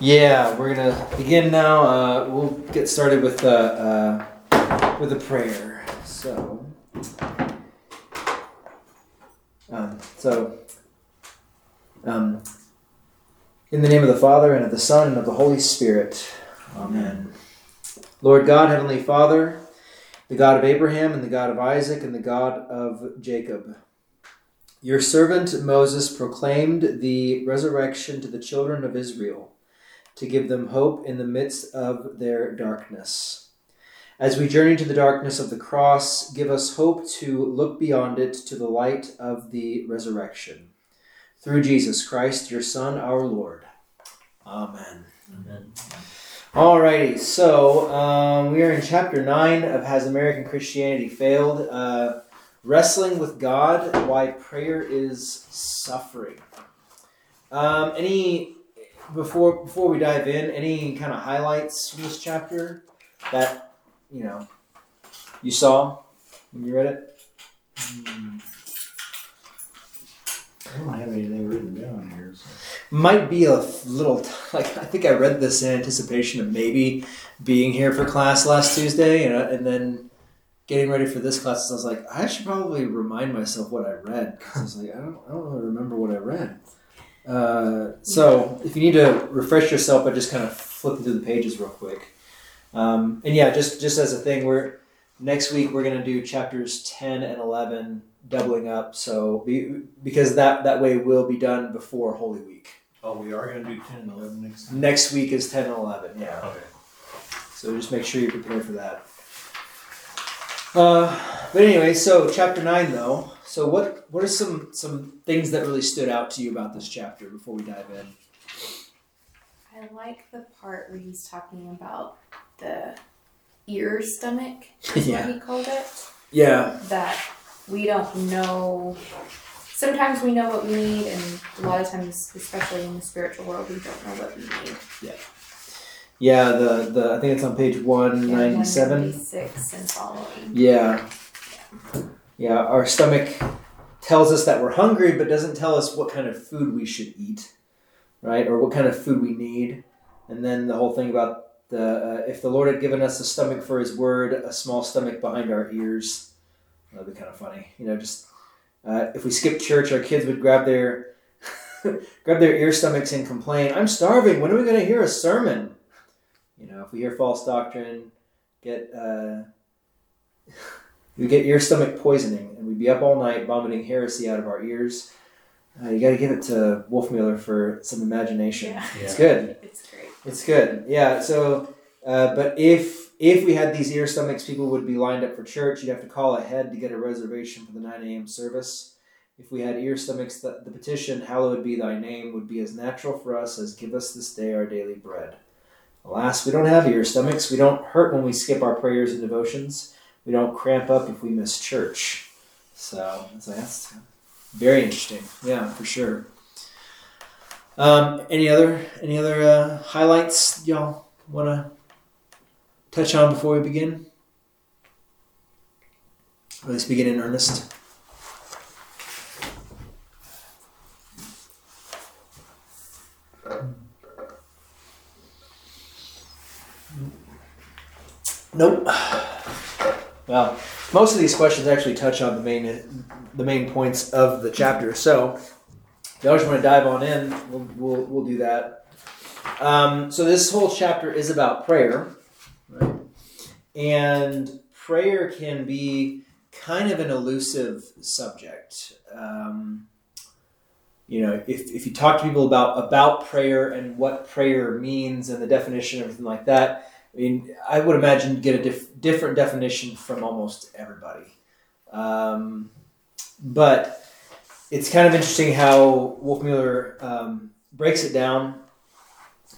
Yeah, we're gonna begin now. Uh, we'll get started with uh, uh, with a prayer. So, um, so, um, in the name of the Father and of the Son and of the Holy Spirit, Amen. Lord God, Heavenly Father, the God of Abraham and the God of Isaac and the God of Jacob. Your servant Moses proclaimed the resurrection to the children of Israel to give them hope in the midst of their darkness. As we journey to the darkness of the cross, give us hope to look beyond it to the light of the resurrection. Through Jesus Christ, your Son, our Lord. Amen. Amen. Alrighty, so um, we are in chapter 9 of Has American Christianity Failed? Uh, Wrestling with God, Why Prayer is Suffering. Um, any before before we dive in, any kind of highlights from this chapter that you know you saw when you read it? Hmm. I don't have anything written down here. So. Might be a little like I think I read this in anticipation of maybe being here for class last Tuesday, and, and then getting ready for this class, I was like, I should probably remind myself what I read because I was like, I don't, I don't really remember what I read. Uh, so if you need to refresh yourself by just kind of flipping through the pages real quick. Um, and yeah, just just as a thing, we're next week we're going to do chapters ten and eleven doubling up. So be, because that that way will be done before Holy Week. Oh, we are going to do ten and eleven next. Time? Next week is ten and eleven. Yeah. Okay. So just make sure you're prepared for that. Uh, but anyway, so chapter nine though. So what what are some some things that really stood out to you about this chapter before we dive in? I like the part where he's talking about the ear stomach, is Yeah. what he called it. Yeah. That we don't know. Sometimes we know what we need, and a lot of times, especially in the spiritual world, we don't know what we need. Yeah, the, the I think it's on page one ninety seven. Yeah, ninety seven. 196 and following. Yeah. Yeah, our stomach tells us that we're hungry, but doesn't tell us what kind of food we should eat, right? Or what kind of food we need. And then the whole thing about the uh, if the Lord had given us a stomach for His word, a small stomach behind our ears. That'd be kind of funny, you know. Just uh, if we skipped church, our kids would grab their grab their ear stomachs and complain, "I'm starving. When are we going to hear a sermon?" You know, if we hear false doctrine, get. Uh, we get ear stomach poisoning, and we'd be up all night vomiting heresy out of our ears. Uh, you got to give it to Wolfmueller for some imagination. Yeah. It's good. It's great. It's good. Yeah. So, uh, but if if we had these ear stomachs, people would be lined up for church. You'd have to call ahead to get a reservation for the nine a.m. service. If we had ear stomachs, the, the petition "Hallowed be Thy name" would be as natural for us as "Give us this day our daily bread." Alas, we don't have ear stomachs. We don't hurt when we skip our prayers and devotions. We don't cramp up if we miss church. So, so that's very interesting. Yeah, for sure. Um, any other any other uh, highlights y'all want to touch on before we begin? Least begin in earnest. Nope. Well, most of these questions actually touch on the main the main points of the chapter. So, if y'all just want to dive on in, we'll, we'll, we'll do that. Um, so, this whole chapter is about prayer, right? And prayer can be kind of an elusive subject. Um, you know, if, if you talk to people about about prayer and what prayer means and the definition, everything like that, I mean, I would imagine get a diff- different definition from almost everybody. Um, but it's kind of interesting how Wolfmueller um, breaks it down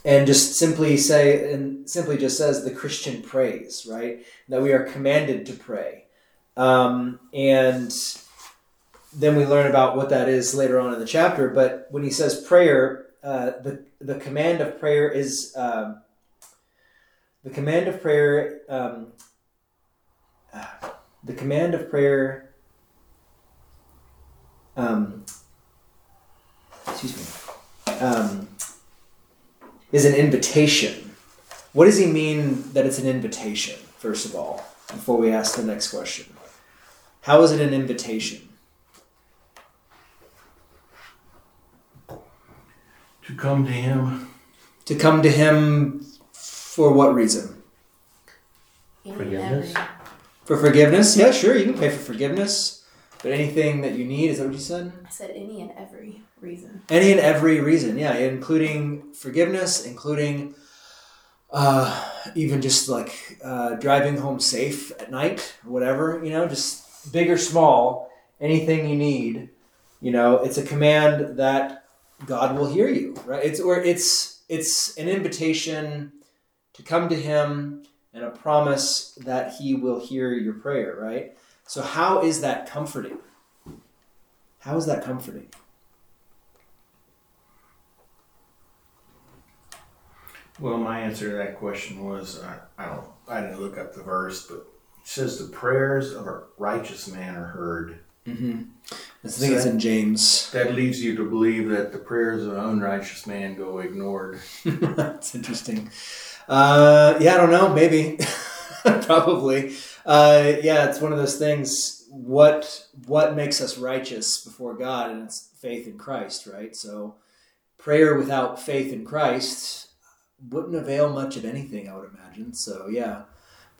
and just simply say and simply just says the Christian prays, right? That we are commanded to pray, um, and then we learn about what that is later on in the chapter. But when he says prayer, uh, the the command of prayer is. Um, the command of prayer um, the command of prayer um, excuse me um, is an invitation. What does he mean that it's an invitation, first of all, before we ask the next question? How is it an invitation? To come to him, To come to him for what reason? Forgiveness? For forgiveness? Yeah, sure, you can pay for forgiveness. But anything that you need, is that what you said? I said any and every reason. Any and every reason, yeah, including forgiveness, including uh, even just like uh, driving home safe at night, whatever, you know, just big or small, anything you need, you know, it's a command that God will hear you, right? It's or it's it's an invitation to come to Him and a promise that He will hear your prayer, right? So how is that comforting? How is that comforting? well, my answer to that question was I, I don't I didn't look up the verse, but it says the prayers of a righteous man are heard. Mm-hmm. I think it's in James. That leads you to believe that the prayers of an unrighteous man go ignored. That's interesting. Uh, yeah, I don't know. Maybe, probably. Uh, yeah, it's one of those things. What what makes us righteous before God, and it's faith in Christ, right? So, prayer without faith in Christ wouldn't avail much of anything, I would imagine. So, yeah,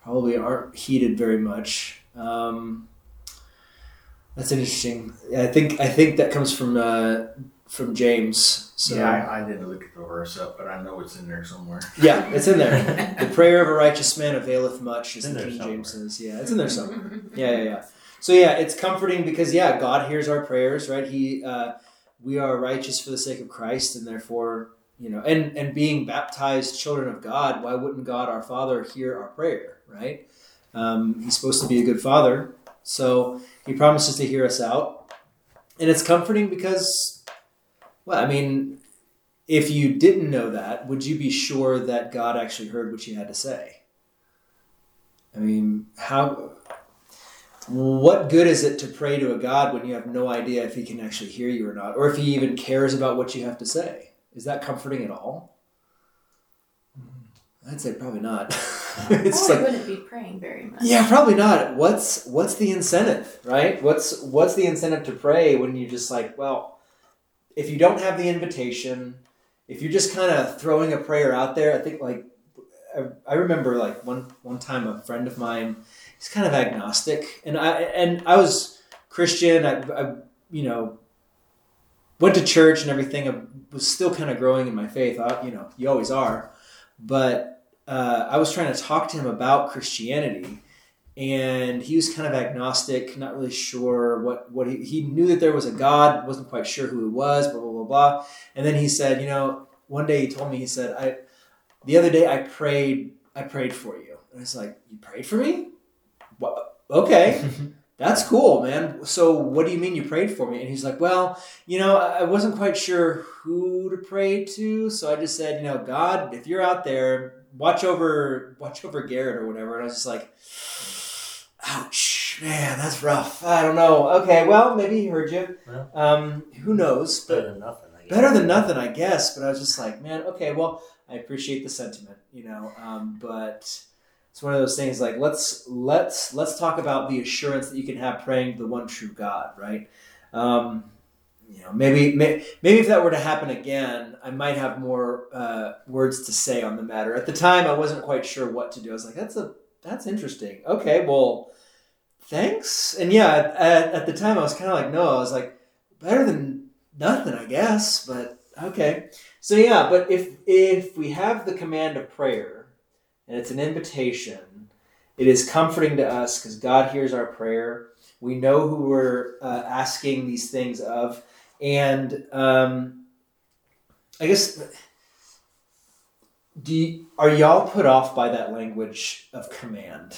probably aren't heated very much. Um, that's interesting. I think I think that comes from uh, from James. So yeah, I, I didn't look at the verse up, but I know it's in there somewhere. Yeah, it's in there. the prayer of a righteous man availeth much, as In the there King James says. Yeah, it's in there somewhere. Yeah, yeah, yeah. So yeah, it's comforting because yeah, God hears our prayers, right? He, uh, we are righteous for the sake of Christ, and therefore, you know, and and being baptized children of God, why wouldn't God our Father hear our prayer, right? Um, he's supposed to be a good father, so he promises to hear us out, and it's comforting because, well, I mean, if you didn't know that, would you be sure that God actually heard what you had to say? I mean, how what good is it to pray to a God when you have no idea if he can actually hear you or not, or if he even cares about what you have to say? Is that comforting at all? I'd say probably not. it's Probably like wouldn't be praying very much. yeah, probably not. What's what's the incentive, right? What's what's the incentive to pray when you're just like, well, if you don't have the invitation, if you're just kind of throwing a prayer out there, I think like I, I remember like one one time a friend of mine, he's kind of agnostic, and I and I was Christian. I, I you know went to church and everything. I was still kind of growing in my faith. I, you know, you always are, but uh, I was trying to talk to him about Christianity, and he was kind of agnostic, not really sure what what he, he knew that there was a God, wasn't quite sure who he was, blah blah blah blah. And then he said, you know, one day he told me, he said, I the other day I prayed, I prayed for you, and I was like, you prayed for me? What? Okay. That's cool, man. So, what do you mean you prayed for me? And he's like, Well, you know, I I wasn't quite sure who to pray to, so I just said, you know, God, if you're out there, watch over, watch over Garrett or whatever. And I was just like, Ouch, man, that's rough. I don't know. Okay, well, maybe he heard you. Yeah. Um, who knows? But Better than nothing. I guess. better than nothing, I guess. But I was just like, man, okay, well, I appreciate the sentiment, you know. Um, but it's one of those things like let's let's let's talk about the assurance that you can have praying to the one true God, right? Um, you know, maybe may, maybe if that were to happen again, I might have more uh, words to say on the matter. At the time, I wasn't quite sure what to do. I was like, that's a that's interesting. Okay, well, thanks. And yeah, at, at the time, I was kind of like, no, I was like, better than nothing, I guess. But okay, so yeah, but if if we have the command of prayer and it's an invitation, it is comforting to us because God hears our prayer. We know who we're uh, asking these things of, and um, I guess do you, are y'all put off by that language of command?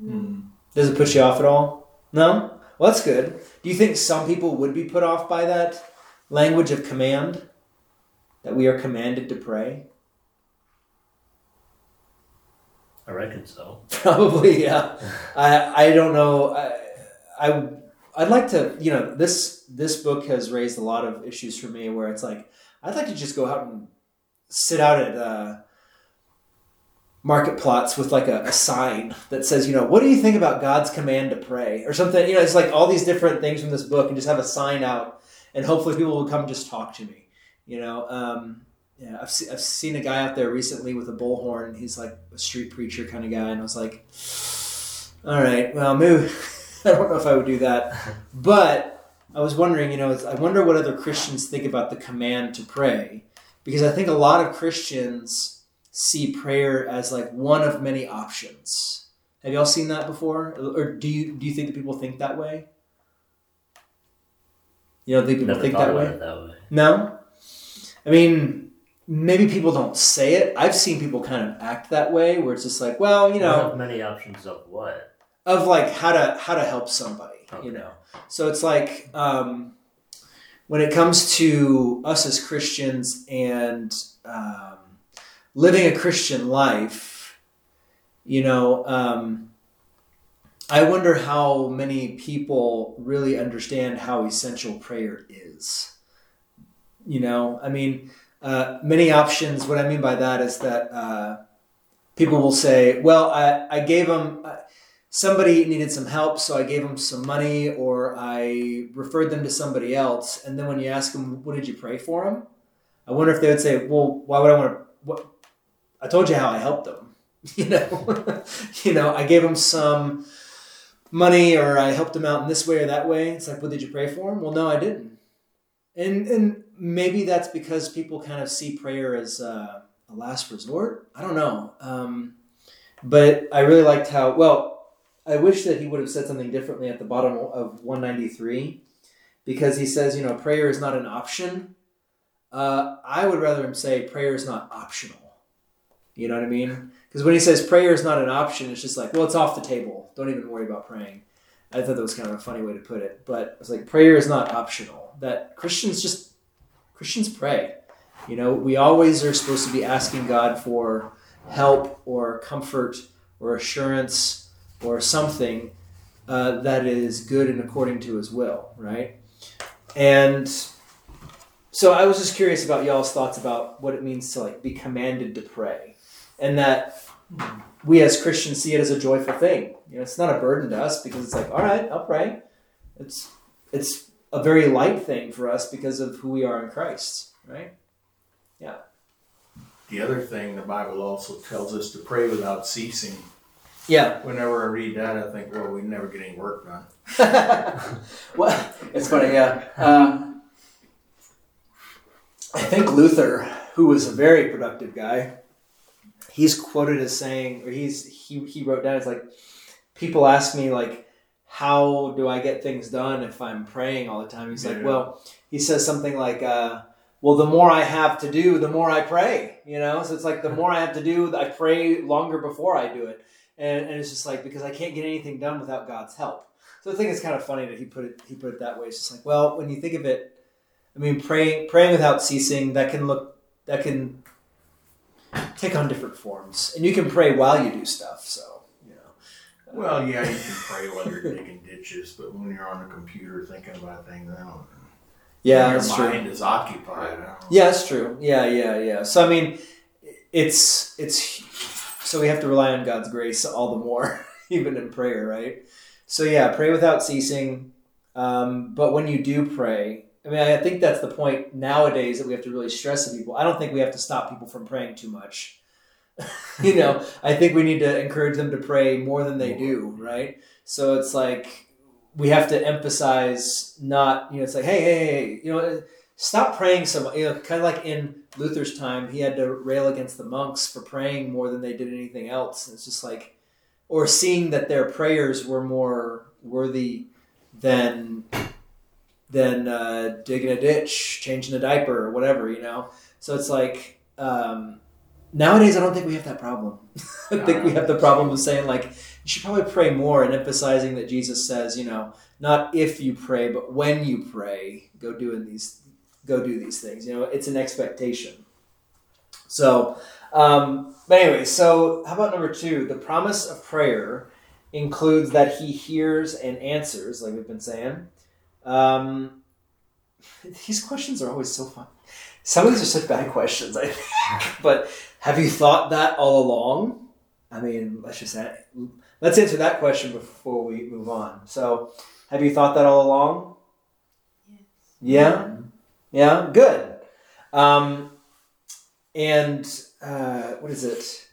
Hmm. Does it put you off at all? No? Well, that's good. Do you think some people would be put off by that language of command? That we are commanded to pray? I reckon so. Probably, yeah. I I don't know. I, I I'd like to. You know, this this book has raised a lot of issues for me where it's like I'd like to just go out and sit out at uh, market plots with like a, a sign that says, you know, what do you think about God's command to pray or something? You know, it's like all these different things from this book, and just have a sign out, and hopefully people will come just talk to me. You know, um, yeah, I've se- I've seen a guy out there recently with a bullhorn. He's like a street preacher kind of guy, and I was like, all right, well, maybe I don't know if I would do that, but I was wondering, you know, I wonder what other Christians think about the command to pray, because I think a lot of Christians see prayer as like one of many options. Have y'all seen that before, or do you do you think that people think that way? You don't think people Never think that way? that way. No, I mean maybe people don't say it. I've seen people kind of act that way, where it's just like, well, you know, many options of what? of like how to how to help somebody you know so it's like um, when it comes to us as christians and um, living a christian life you know um, i wonder how many people really understand how essential prayer is you know i mean uh, many options what i mean by that is that uh, people will say well i, I gave them somebody needed some help, so I gave them some money or I referred them to somebody else. And then when you ask them, what did you pray for them? I wonder if they would say, well, why would I want to? What? I told you how I helped them. You know, you know, I gave them some money or I helped them out in this way or that way. It's like, well, did you pray for them? Well, no, I didn't. And and maybe that's because people kind of see prayer as uh, a last resort. I don't know. Um, but I really liked how well. I wish that he would have said something differently at the bottom of 193 because he says, you know, prayer is not an option. Uh, I would rather him say prayer is not optional. You know what I mean? Because when he says prayer is not an option, it's just like, well, it's off the table. Don't even worry about praying. I thought that was kind of a funny way to put it. But it's like prayer is not optional. That Christians just, Christians pray. You know, we always are supposed to be asking God for help or comfort or assurance or something uh, that is good and according to his will, right? And so I was just curious about y'all's thoughts about what it means to like be commanded to pray, and that we as Christians see it as a joyful thing. You know, it's not a burden to us because it's like, all right, I'll pray. It's it's a very light thing for us because of who we are in Christ, right? Yeah. The other thing, the Bible also tells us to pray without ceasing. Yeah. Whenever I read that, I think, well, we never get any work done. well, it's funny, yeah. Uh, I think Luther, who was a very productive guy, he's quoted as saying, or he's he he wrote down, it's like people ask me like, how do I get things done if I'm praying all the time? He's like, well, he says something like, uh, well, the more I have to do, the more I pray. You know, so it's like the more I have to do, I pray longer before I do it, and, and it's just like because I can't get anything done without God's help. So I think it's kind of funny that he put it he put it that way. It's just like, well, when you think of it, I mean, praying praying without ceasing that can look that can take on different forms, and you can pray while you do stuff. So you know, Well, yeah, you can pray while you're digging ditches, but when you're on a computer thinking about things, I don't. yeah, your that's true. mind is occupied. Yeah, that's true. Yeah, yeah, yeah. So I mean, it's it's so we have to rely on God's grace all the more, even in prayer, right? So yeah, pray without ceasing. Um, but when you do pray, I mean, I think that's the point nowadays that we have to really stress to people. I don't think we have to stop people from praying too much. you know, I think we need to encourage them to pray more than they do, right? So it's like we have to emphasize not, you know, it's like, hey, hey, hey, you know, stop praying so much. You know, kind of like in Luther's time, he had to rail against the monks for praying more than they did anything else. It's just like, or seeing that their prayers were more worthy than than uh, digging a ditch, changing a diaper, or whatever. You know, so it's like. Um, Nowadays, I don't think we have that problem. I think we have the problem of saying like you should probably pray more and emphasizing that Jesus says, you know, not if you pray, but when you pray, go doing these, go do these things. You know, it's an expectation. So, um, but anyway, so how about number two? The promise of prayer includes that He hears and answers, like we've been saying. Um, these questions are always so fun. Some of these are such bad questions, I think. but have you thought that all along? I mean, let's just a- let's answer that question before we move on. So, have you thought that all along? Yeah. Yeah. Good. Um, and uh, what is it?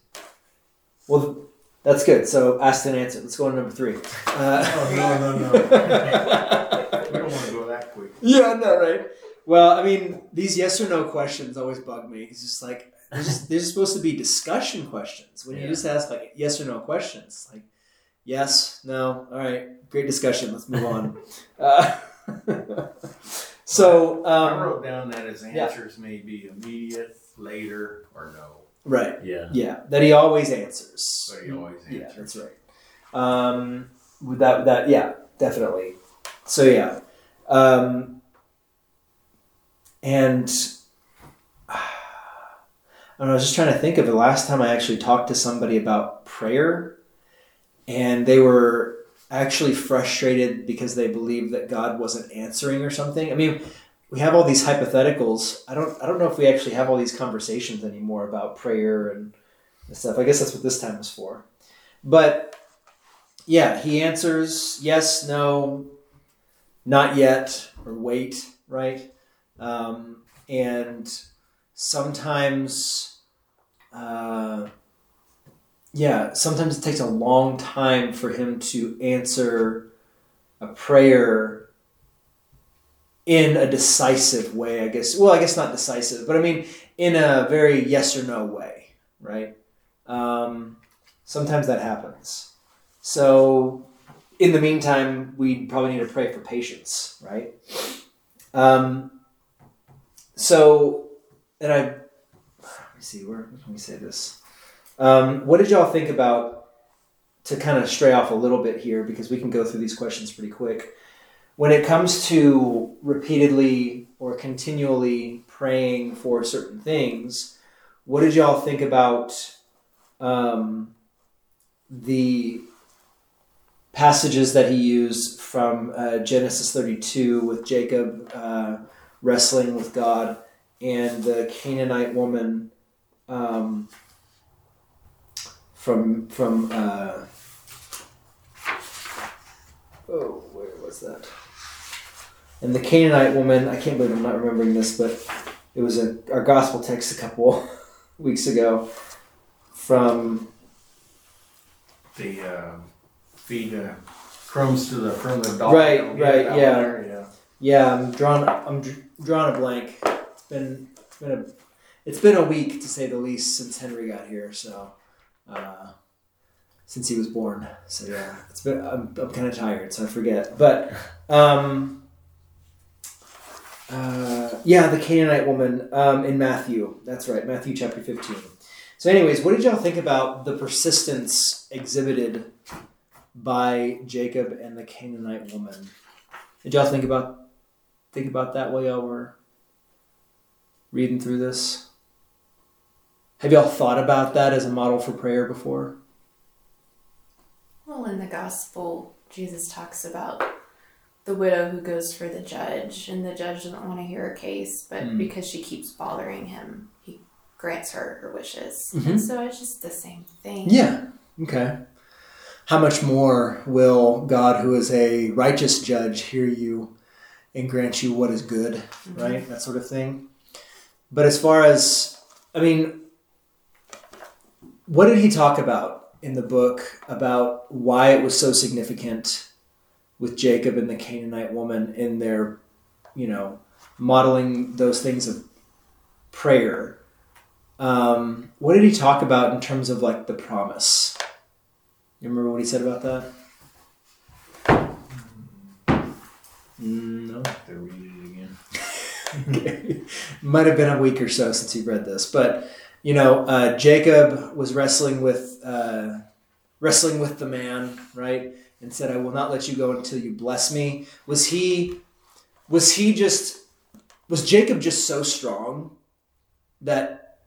Well, that's good. So, asked and answered. Let's go on to number three. Uh, Oh, no, no, no. We don't want to go that quick. Yeah, no, right. Well, I mean, these yes or no questions always bug me. It's just like they're just, they're supposed to be discussion questions. When you just ask like yes or no questions, like yes, no, all right, great discussion. Let's move on. uh, so, I um, wrote down that his yeah. answers may be immediate, later, or no. right, Yeah. yeah, that he always answers. But he always Yeah, answers. that's right. Um, with that, that, yeah, definitely. So yeah, um, and I know. I was just trying to think of the last time I actually talked to somebody about prayer, and they were actually frustrated because they believed that God wasn't answering or something. I mean, we have all these hypotheticals. I don't. I don't know if we actually have all these conversations anymore about prayer and stuff. I guess that's what this time is for. But yeah, he answers yes, no, not yet, or wait, right? Um, and sometimes, uh, yeah, sometimes it takes a long time for him to answer a prayer in a decisive way, I guess. Well, I guess not decisive, but I mean in a very yes or no way, right? Um, sometimes that happens. So, in the meantime, we probably need to pray for patience, right? Um, so, and I, let me see, where let me say this. Um, what did y'all think about, to kind of stray off a little bit here, because we can go through these questions pretty quick. When it comes to repeatedly or continually praying for certain things, what did y'all think about um, the passages that he used from uh, Genesis 32 with Jacob uh, wrestling with God and the Canaanite woman um, from from uh, oh where was that? And the Canaanite woman, I can't believe I'm not remembering this, but it was a our gospel text a couple weeks ago from The uh, feed uh, crumbs to the from the dog. Right, get right, yeah. there, yeah. Yeah, I'm drawn. I'm dr- drawing a blank. It's been it's been a it's been a week to say the least since Henry got here. So uh, since he was born. So yeah, it's been. I'm, I'm kind of tired, so I forget. But um, uh, yeah, the Canaanite woman um, in Matthew. That's right, Matthew chapter 15. So, anyways, what did y'all think about the persistence exhibited by Jacob and the Canaanite woman? Did y'all think about think about that while y'all were reading through this? Have y'all thought about that as a model for prayer before? Well, in the gospel, Jesus talks about the widow who goes for the judge, and the judge doesn't want to hear her case, but Mm. because she keeps bothering him, he grants her her wishes. Mhm. So it's just the same thing. Yeah. Okay. How much more will God, who is a righteous judge, hear you and grant you what is good, Mhm. right? That sort of thing. But as far as, I mean, what did he talk about in the book about why it was so significant with Jacob and the Canaanite woman in their, you know, modeling those things of prayer? Um, what did he talk about in terms of like the promise? You remember what he said about that? No. Have to read it again. Okay. Might have been a week or so since you read this, but you know, uh, Jacob was wrestling with uh, wrestling with the man, right, and said, "I will not let you go until you bless me." Was he? Was he just? Was Jacob just so strong that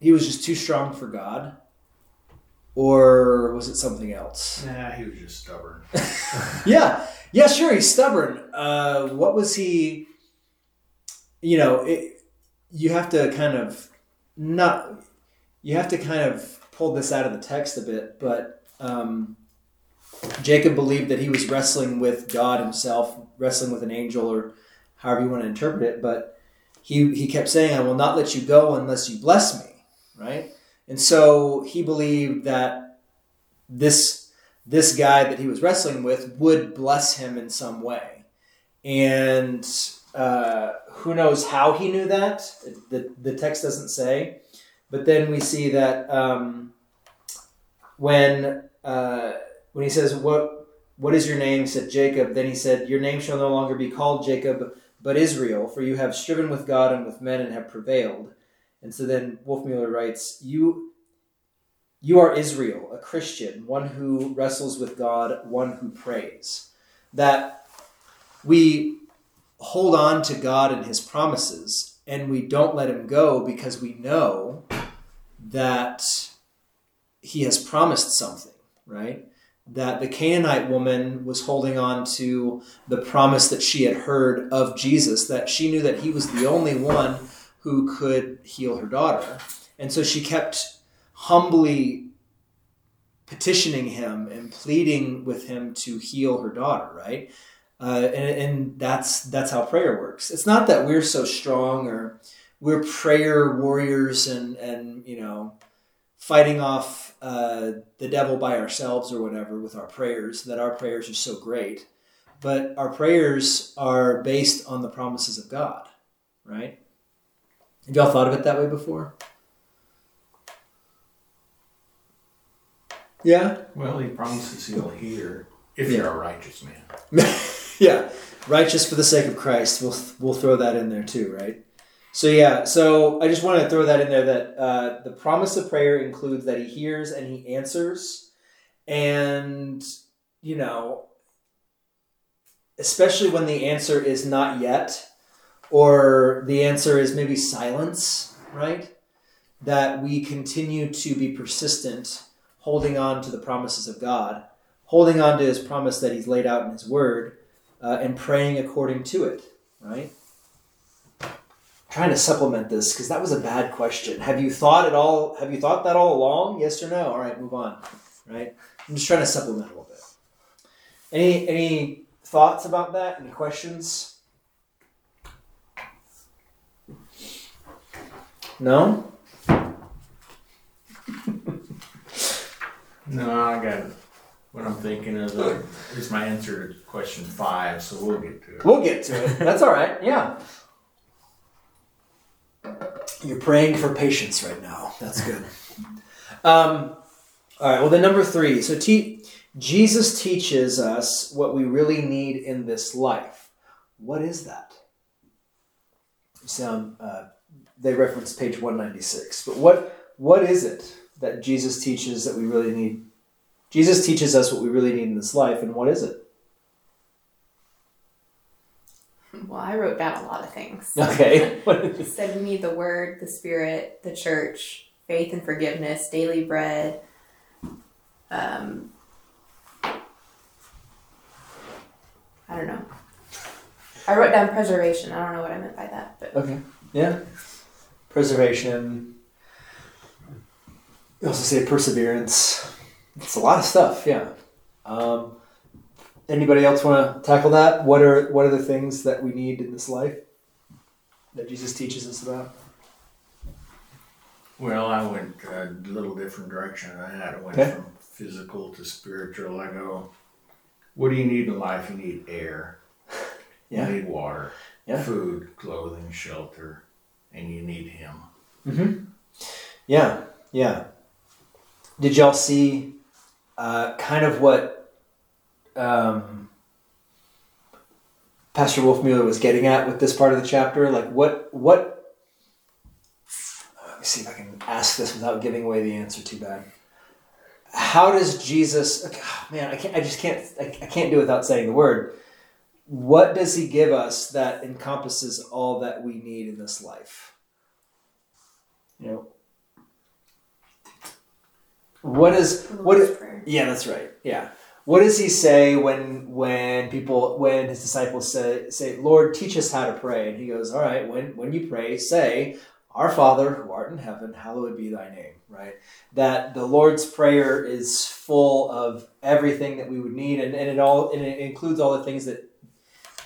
he was just too strong for God, or was it something else? Nah, he was just stubborn. yeah, yeah, sure. He's stubborn. Uh, what was he? You know, it, you have to kind of not you have to kind of pull this out of the text a bit, but um, Jacob believed that he was wrestling with God himself, wrestling with an angel, or however you want to interpret it. But he he kept saying, "I will not let you go unless you bless me." Right, and so he believed that this this guy that he was wrestling with would bless him in some way, and uh, who knows how he knew that? The, the text doesn't say. But then we see that um, when uh, when he says, "What what is your name?" said Jacob. Then he said, "Your name shall no longer be called Jacob, but Israel, for you have striven with God and with men and have prevailed." And so then Wolfmueller writes, "You you are Israel, a Christian, one who wrestles with God, one who prays." That we hold on to God and His promises, and we don't let Him go because we know that He has promised something, right? That the Canaanite woman was holding on to the promise that she had heard of Jesus, that she knew that He was the only one who could heal her daughter. And so she kept humbly petitioning Him and pleading with Him to heal her daughter, right? Uh, and, and that's that's how prayer works. It's not that we're so strong or we're prayer warriors and and you know fighting off uh, the devil by ourselves or whatever with our prayers. That our prayers are so great, but our prayers are based on the promises of God, right? Have y'all thought of it that way before? Yeah. Well, he promises he'll hear if Yeah. you're a righteous man. yeah, righteous for the sake of Christ. We'll we'll throw that in there too, right? So yeah, so I just want to throw that in there that uh, the promise of prayer includes that He hears and He answers, and you know, especially when the answer is not yet, or the answer is maybe silence, right? That we continue to be persistent, holding on to the promises of God, holding on to His promise that He's laid out in His Word uh, and praying according to it, right? Trying to supplement this because that was a bad question. Have you thought it all? Have you thought that all along? Yes or no? All right, move on. Right? I'm just trying to supplement a little bit. Any any thoughts about that? Any questions? No. No, I got what I'm thinking is, uh, is my answer to question five, so we'll get to it. We'll get to it. That's all right. Yeah. You're praying for patience right now. That's good. Um, all right. Well, then number three. So te- Jesus teaches us what we really need in this life. What is that? Sound. Uh, they reference page one ninety six. But what what is it that Jesus teaches that we really need? Jesus teaches us what we really need in this life, and what is it? Well, I wrote down a lot of things. Okay. It said we need the word, the spirit, the church, faith and forgiveness, daily bread. Um, I don't know. I wrote down preservation. I don't know what I meant by that, but Okay. Yeah. Preservation. You also say perseverance. It's a lot of stuff. Yeah. Um, anybody else want to tackle that? What are what are the things that we need in this life that Jesus teaches us about? Well, I went a little different direction than that. I went Okay. from physical to spiritual. I go, what do you need in life? You need air. Yeah. You need water. Yeah. Food, clothing, shelter, and you need Him. Mm-hmm. Yeah. Yeah. Did y'all see uh, kind of what um, Pastor Wolfmueller was getting at with this part of the chapter? Like, what what let me see if I can ask this without giving away the answer too bad. How does Jesus? oh, man, I can't. I just can't. I, I can't do it without saying the word. What does He give us that encompasses all that we need in this life? You know, what is what? Is, yeah, that's right. Yeah. what does he say when when people when his disciples say say Lord teach us how to pray and he goes all right when when you pray say our Father who art in heaven hallowed be thy name right that the Lord's prayer is full of everything that we would need and, and it all and it includes all the things that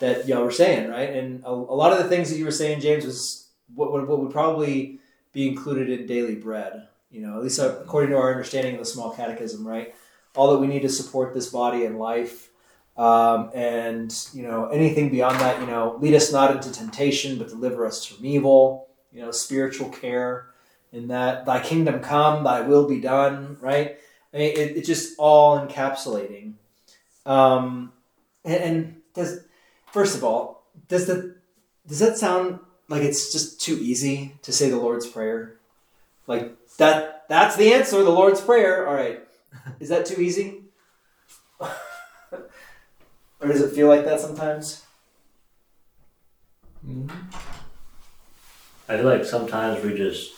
that y'all were saying right and a, a lot of the things that you were saying James was what would, what would probably be included in daily bread you know at least according to our understanding of the small catechism right all that we need to support this body and life. Um, and you know anything beyond that, you know, lead us not into temptation, but deliver us from evil. You know, spiritual care in that Thy kingdom come, Thy will be done. Right? I mean, it, it's just all encapsulating. Um, and, and does first of all, does the does that sound like it's just too easy to say the Lord's prayer? Like that that's the answer, the Lord's prayer. All right. Is that too easy? or does it feel like that sometimes? Mm-hmm. I feel like sometimes we just,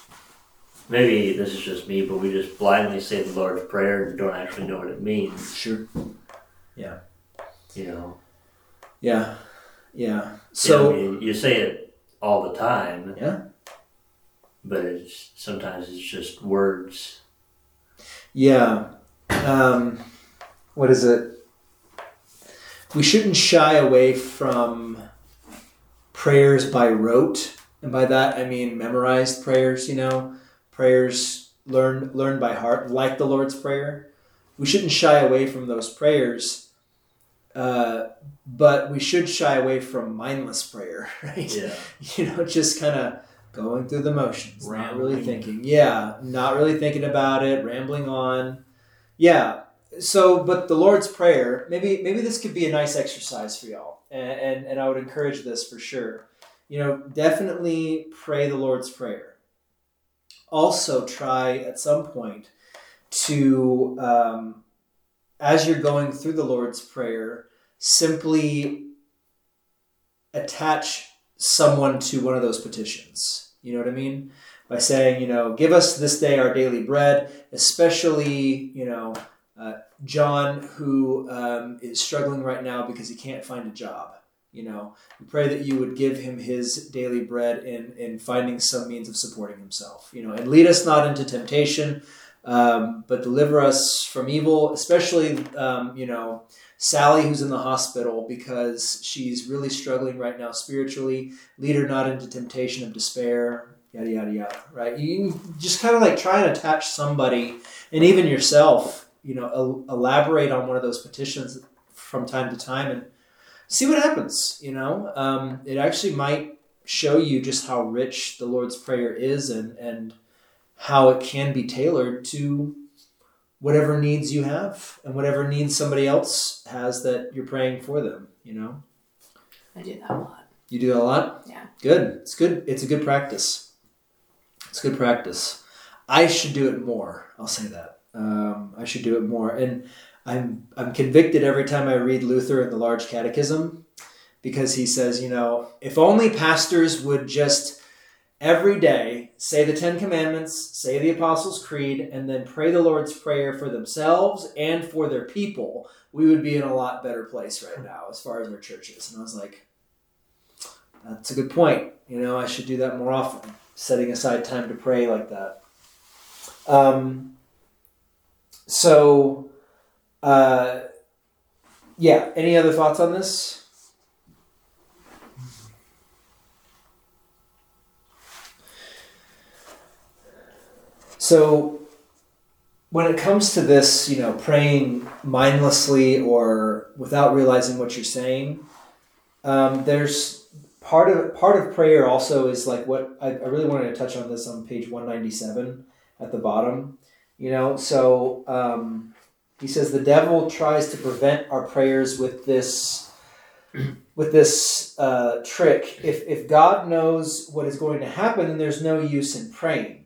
maybe this is just me, but we just blindly say the Lord's Prayer and don't actually know what it means. Sure. Yeah. You know, Yeah. Yeah. so So I mean, you say it all the time. Yeah. But it's sometimes it's just words. yeah. Um, what is it? We shouldn't shy away from prayers by rote, and by that I mean memorized prayers. You know, prayers learned learned by heart, like the Lord's Prayer. We shouldn't shy away from those prayers, uh, but we should shy away from mindless prayer, right? Yeah. you know, just kind of going through the motions, not really thinking. Yeah, not really thinking about it, rambling on. Yeah. So, but the Lord's Prayer, maybe maybe this could be a nice exercise for y'all, and and, and I would encourage this for sure. You know, definitely pray the Lord's Prayer. Also, try at some point to, um, as you're going through the Lord's Prayer, simply attach someone to one of those petitions. You know what I mean? By saying, you know, give us this day our daily bread, especially, you know, uh, John, who um, is struggling right now because he can't find a job. You know, we pray that you would give him his daily bread in, in finding some means of supporting himself. You know, and lead us not into temptation, um, but deliver us from evil, especially, um, you know, Sally, who's in the hospital because she's really struggling right now spiritually. Lead her not into temptation of despair, yada, yada, yada, right? You just kind of like try and attach somebody and even yourself, you know, el- elaborate on one of those petitions from time to time and see what happens, you know? Um, it actually might show you just how rich the Lord's Prayer is and, and how it can be tailored to whatever needs you have and whatever needs somebody else has that you're praying for them you know? I do that a lot. you do that a lot? Yeah. good. It's good. It's a good practice. It's good practice. I should do it more. I'll say that. Um, i should do it more. And i'm i'm convicted every time i read luther in the large catechism because he says you know if only pastors would just every day say the Ten Commandments, say the Apostles' Creed, and then pray the Lord's Prayer for themselves and for their people, we would be in a lot better place right now as far as our churches. And I was like, that's a good point. You know, I should do that more often, setting aside time to pray like that. Um, so, uh, yeah, any other thoughts on this? So, when it comes to this, you know, praying mindlessly or without realizing what you're saying, um, there's part of part of prayer also is like what I, I really wanted to touch on this on page 197 at the bottom. You know, so um, he says the devil tries to prevent our prayers with this with this uh, trick. If if God knows what is going to happen, then there's no use in praying.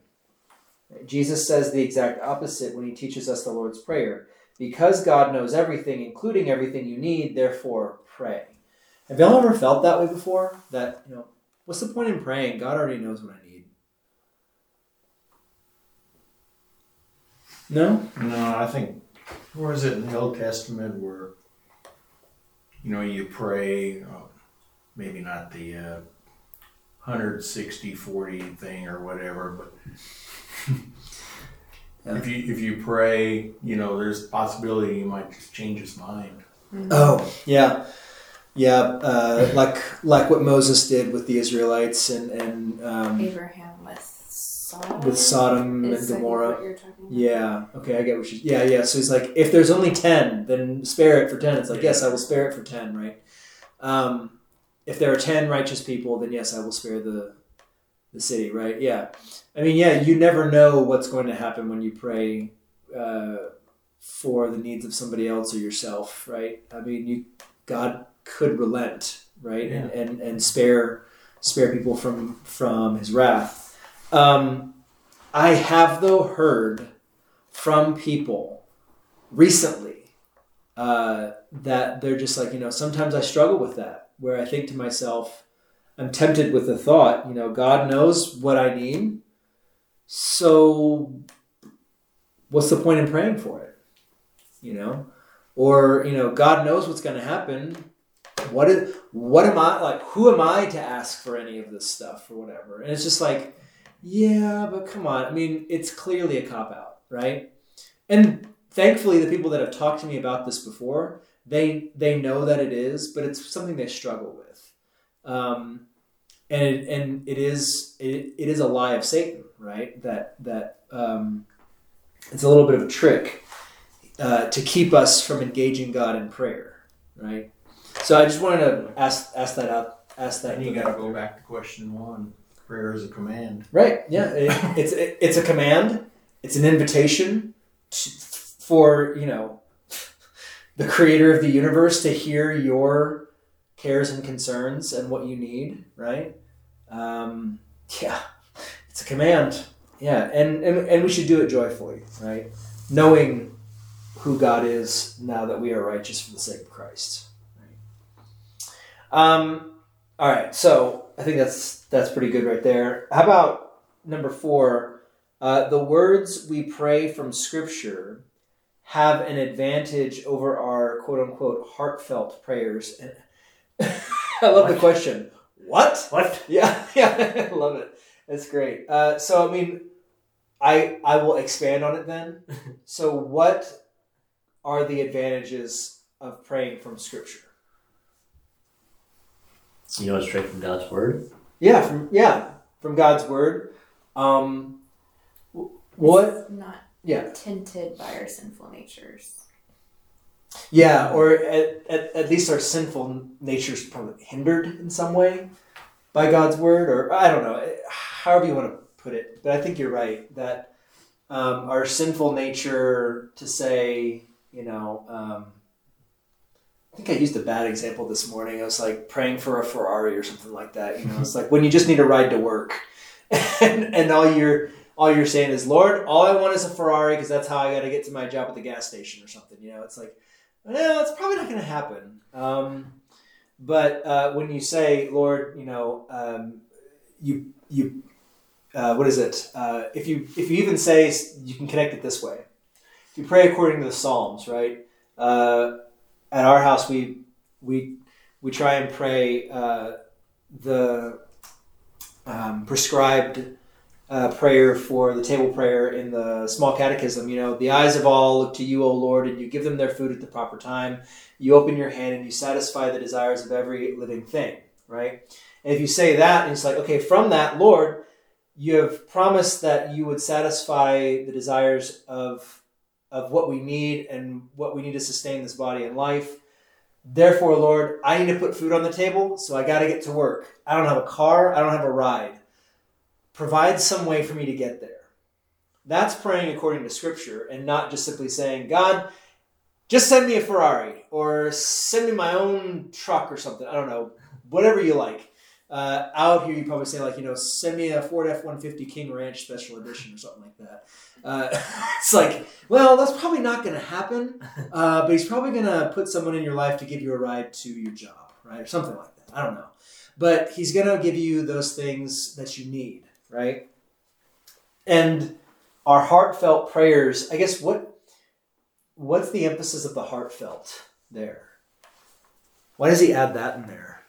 Jesus says the exact opposite when he teaches us the Lord's Prayer. Because God knows everything, including everything you need, therefore pray. Have y'all ever felt that way before? That, you know, what's the point in praying? God already knows what I need. No? No, I think Or is it in the Old Testament where, you know, you pray, uh, maybe not the uh, 160 40 thing or whatever, but if you if you pray, you know, there's a possibility you might just change his mind. Oh yeah, yeah. Uh, like like what Moses did with the Israelites and and um, Abraham with Sodom. with Sodom and is, I think, Gomorrah. what you're talking about. Yeah. Okay, I get what you. Yeah, yeah. So he's like, if there's only ten, then spare it for ten. It's like, Yeah. yes, I will spare it for ten. Right. Um, if there are ten righteous people, then yes, I will spare the the city. Right. Yeah. I mean, yeah. You never know what's going to happen when you pray uh, for the needs of somebody else or yourself. Right. I mean, you God could relent. Right. And, and and spare spare people from from His wrath. Um, I have though heard from people recently uh, that they're just like you know sometimes I struggle with that where I think to myself I'm tempted with the thought you know God knows what I need. So what's the point in praying for it? You know? Or you know God knows what's going to happen. What is what am I like who am I to ask for any of this stuff or whatever? And it's just like yeah, but come on. I mean, it's clearly a cop out, right? And thankfully, the people that have talked to me about this before, they they know that it is, but it's something they struggle with, um, and it, and it is it, it is a lie of Satan, right? That that um, it's a little bit of a trick uh, to keep us from engaging God in prayer, right? So I just wanted to ask ask that out, ask that. Then you got to go back to question one. Prayer is a command. Right. Yeah. It, it's it, it's a command. It's an invitation to, for you know the creator of the universe to hear your cares and concerns and what you need. Right. Um, yeah. It's a command. Yeah. And, and and we should do it joyfully. Right. Knowing who God is now that we are righteous for the sake of Christ. Right. Um. All right. So I think that's that's pretty good right there. How about number four? Uh, the words we pray from Scripture have an advantage over our quote unquote heartfelt prayers. And I love the question. What? What? Yeah, yeah, I love it. That's great. Uh, so I mean, I I will expand on it then. so what are the advantages of praying from Scripture? You know, straight from God's word. Yeah, from yeah, from God's word. Um, what? It's not Yeah, tinted by our sinful natures. yeah, or at, at, at least our sinful nature's probably hindered in some way by God's word, or I don't know, however you want to put it. But I think you're right that um, our sinful nature to say, you know, um, I think I used a bad example this morning. I was like praying for a Ferrari or something like that. You know, it's like when you just need a ride to work, and and all you're all you're saying is, Lord, all I want is a Ferrari because that's how I got to get to my job at the gas station or something. You know, it's like, well, it's probably not going to happen. Um, but uh, when you say, Lord, you know, um, you you uh, what is it? Uh, if you if you even say you can connect it this way, if you pray according to the Psalms, right? Uh, at our house, we we we try and pray uh, the um, prescribed uh, prayer for the table prayer in the small catechism. You know, the eyes of all look to you, O Lord, and you give them their food at the proper time. You open your hand and you satisfy the desires of every living thing. Right? And if you say that, and it's like, okay, from that, Lord, you have promised that you would satisfy the desires of of what we need and what we need to sustain this body and life. Therefore, Lord, I need to put food on the table, so I got to get to work. I don't have a car, I don't have a ride. Provide some way for me to get there. That's praying according to Scripture and not just simply saying, God, just send me a Ferrari or send me my own truck or something. I don't know, whatever you like. Uh, out here, you probably say, like, you know, send me a Ford F 150 King Ranch Special Edition or something like that. Uh, it's like, well, that's probably not going to happen, uh, but he's probably going to put someone in your life to give you a ride to your job, right? Or something like that. I don't know. But he's going to give you those things that you need, right? And our heartfelt prayers, I guess, what what's the emphasis of the heartfelt there? Why does he add that in there?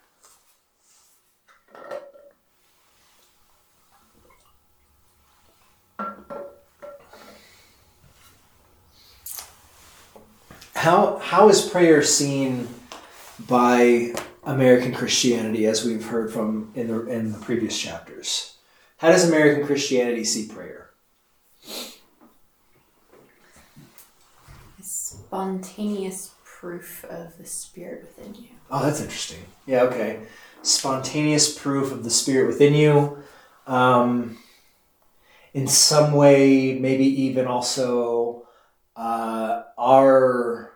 How how is prayer seen by American Christianity, as we've heard from in the in the previous chapters? How does American Christianity see prayer? Spontaneous proof of the spirit within you. Oh, that's interesting. Yeah, okay. Spontaneous proof of the spirit within you. Um, in some way, maybe even also uh, our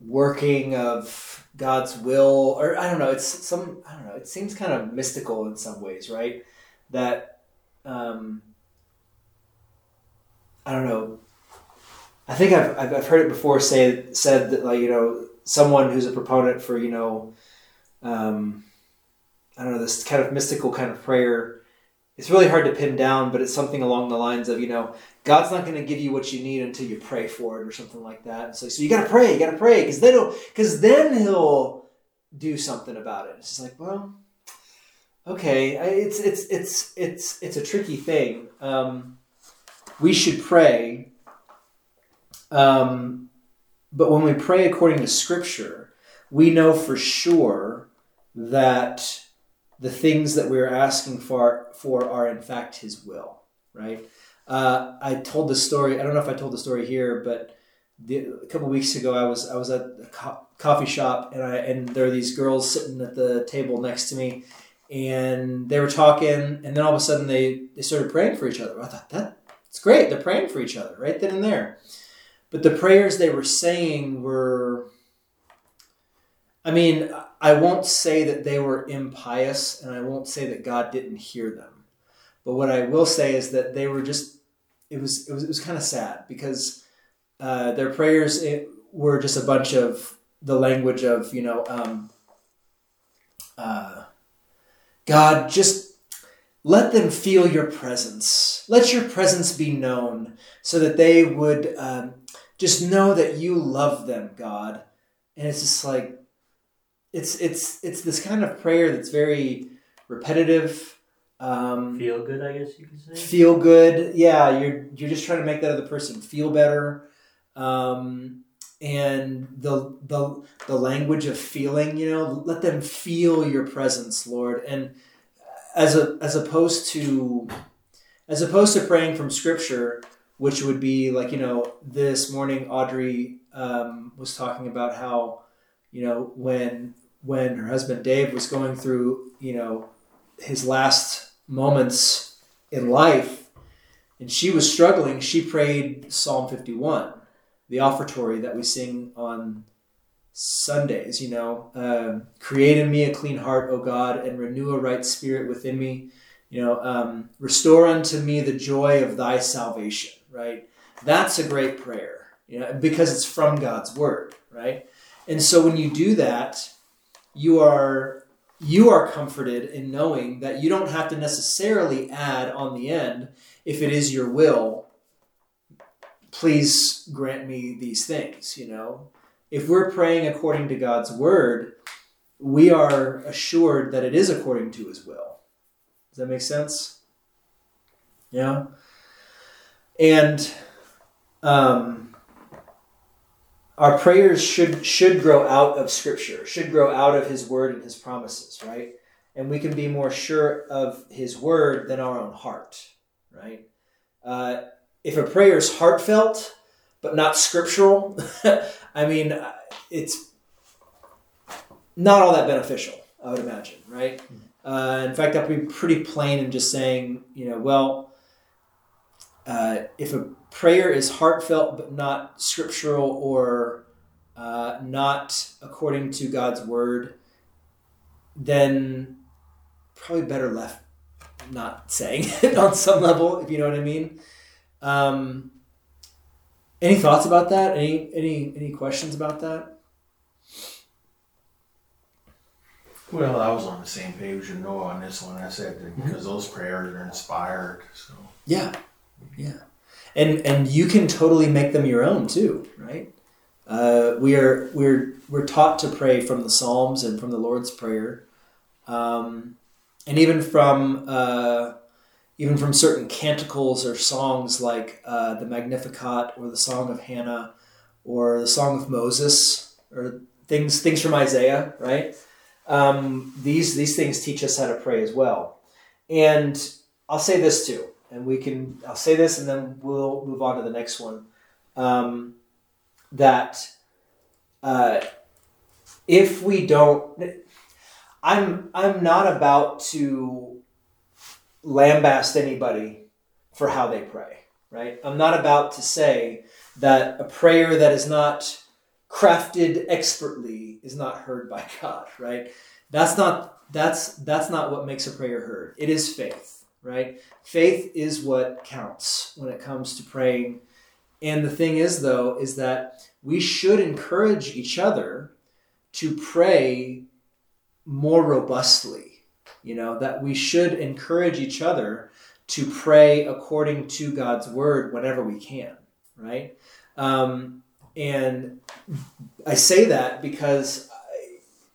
working of God's will, or I don't know. It's some I don't know. It seems kind of mystical in some ways, right? That um, I don't know. I think I've, I've, heard it before say said that like you know someone who's a proponent for you know um, I don't know this kind of mystical kind of prayer. It's really hard to pin down, but it's something along the lines of you know God's not going to give you what you need until you pray for it or something like that. So, so you got to pray, you got to pray because then because then he'll do something about it. It's like well, okay, it's it's it's it's it's a tricky thing. Um, we should pray. Um, but when we pray according to Scripture, we know for sure that the things that we're asking for, for are in fact His will, right? Uh, I told the story. I don't know if I told the story here, but the, a couple weeks ago, I was I was at a co- coffee shop, and I and there are these girls sitting at the table next to me, and they were talking, and then all of a sudden they they started praying for each other. I thought that it's great. They're praying for each other right then and there. But the prayers they were saying were, I mean, I won't say that they were impious, and I won't say that God didn't hear them. But what I will say is that they were just, it was, it was, it was kind of sad because uh, their prayers were just a bunch of the language of, you know, um, uh, God, just let them feel your presence. Let your presence be known so that they would um, just know that you love them, God. And it's just like it's it's it's this kind of prayer that's very repetitive. Um, Feel good, I guess you could say. feel good. Yeah, you're you're just trying to make that other person feel better. Um, and the the the language of feeling, you know, let them feel your presence, Lord. And as a as opposed to as opposed to praying from scripture, which would be like, you know, this morning Audrey um, was talking about how, you know, when when her husband Dave was going through, you know, his last moments in life and she was struggling, she prayed Psalm 51, the offertory that we sing on Sundays, you know, um, create in me a clean heart, O God, and renew a right spirit within me. You know, um, restore unto me the joy of thy salvation, right? That's a great prayer, you know, because it's from God's word, right? And so when you do that, you are you are comforted in knowing that you don't have to necessarily add on the end if it is your will please grant me these things you know? If we're praying according to god's word we are assured that it is according to his will. Does that make sense? Yeah? And um, our prayers should should grow out of scripture should grow out of his word and his promises right? And we can be more sure of his word than our own heart right? Uh, if a prayer is heartfelt but not scriptural i mean it's not all that beneficial i would imagine right uh, in fact i'd be pretty plain in just saying you know well uh, if a prayer is heartfelt but not scriptural or uh, not according to God's word, then probably better left not saying it on some level, if you know what I mean. Um, any thoughts about that? Any any any questions about that? Well, I was on the same page with Noah on this one. I said that because those prayers are inspired. So Yeah, yeah. and and you can totally make them your own too, right? Uh, we are we're we're taught to pray from the Psalms and from the Lord's Prayer, um, and even from uh, even from certain canticles or songs like uh, the Magnificat or the Song of Hannah or the Song of Moses or things things from Isaiah, right? Um, these these things teach us how to pray as well. And I'll say this too, and we can I'll say this and then we'll move on to the next one. Um, that uh, if we don't, I'm I'm not about to lambast anybody for how they pray, right? I'm not about to say that a prayer that is not crafted expertly is not heard by God, right? That's not that's that's not what makes a prayer heard. It is faith, right? Faith is what counts when it comes to praying. And the thing is though is that we should encourage each other to pray more robustly. You know, that we should encourage each other to pray according to God's word whenever we can, right? Um, and I say that because,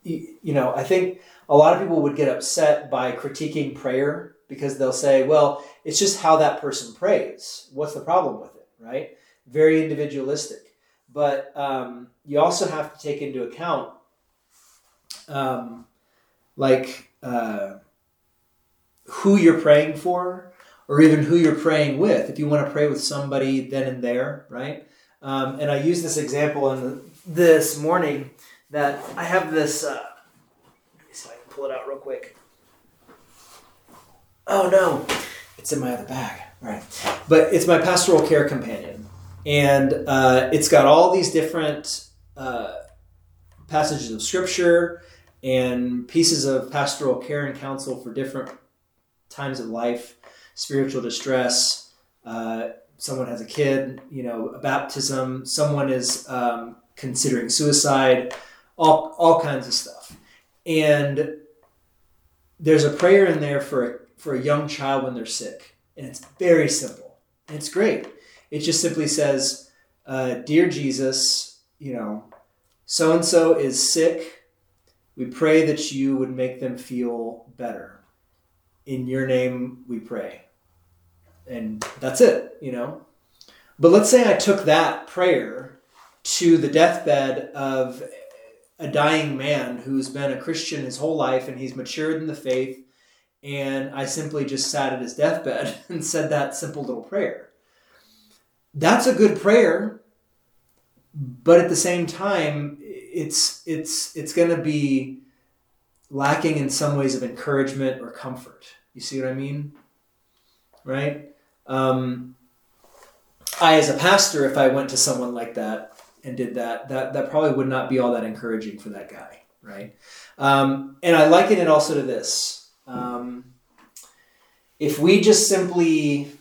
you know, I think a lot of people would get upset by critiquing prayer because they'll say, well, it's just how that person prays. What's the problem with it, right? Very individualistic. But um, you also have to take into account, um, like, uh, who you're praying for, or even who you're praying with. If you want to pray with somebody then and there, right? Um, and I use this example in this morning that I have this. Uh, let me see if I can pull it out real quick. Oh no, it's in my other bag. All right, but it's my pastoral care companion, and uh, it's got all these different uh, passages of scripture and pieces of pastoral care and counsel for different times of life, spiritual distress. Uh, someone has a kid, you know, a baptism. Someone is um, considering suicide. All all kinds of stuff, and there's a prayer in there for for a young child when they're sick, and it's very simple. And it's great. It just simply says, uh, "Dear Jesus, you know, so and so is sick. We pray that you would make them feel better. In your name, we pray." And that's it, you know. But let's say I took that prayer to the deathbed of a dying man who's been a Christian his whole life and he's matured in the faith and I simply just sat at his deathbed and said that simple little prayer. That's a good prayer, but at the same time, it's it's it's going to be lacking in some ways of encouragement or comfort. You see what I mean? Right? Um, I, as a pastor, if I went to someone like that and did that, that that probably would not be all that encouraging for that guy, right? Um, and I liken it also to this um, if we just simply,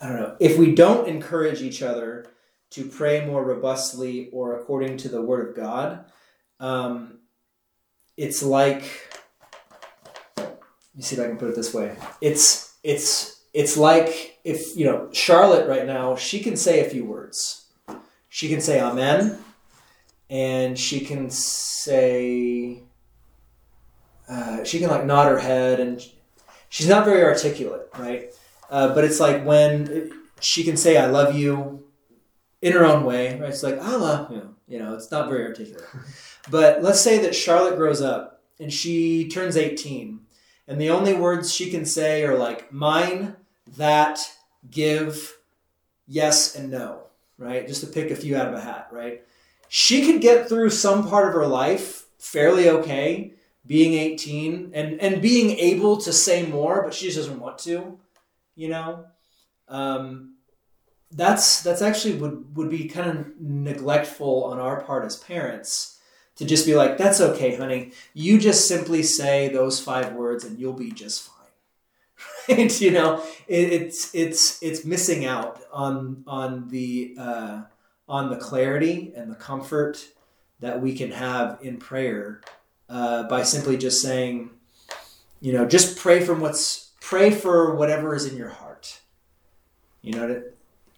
I don't know, if we don't encourage each other to pray more robustly or according to the Word of God, um, it's like, let me see if I can put it this way. It's it's it's like if you know Charlotte right now, she can say a few words. She can say Amen, and she can say uh, she can like nod her head and she's not very articulate, right? Uh, but it's like when she can say "I love you" in her own way, right? It's like "I love you," you know. It's not very articulate. but let's say that Charlotte grows up and she turns eighteen, and the only words she can say are like "mine," "that," "give," "yes," and "no," right? Just to pick a few out of a hat, right? She could get through some part of her life fairly okay being 18 and and being able to say more but she just doesn't want to you know um, that's that's actually would would be kind of neglectful on our part as parents to just be like that's okay honey. You just simply say those five words and you'll be just fine. Right? You know it, it's it's it's missing out on on the uh, on the clarity and the comfort that we can have in prayer uh, by simply just saying, you know, just pray from what's pray for whatever is in your heart. You know,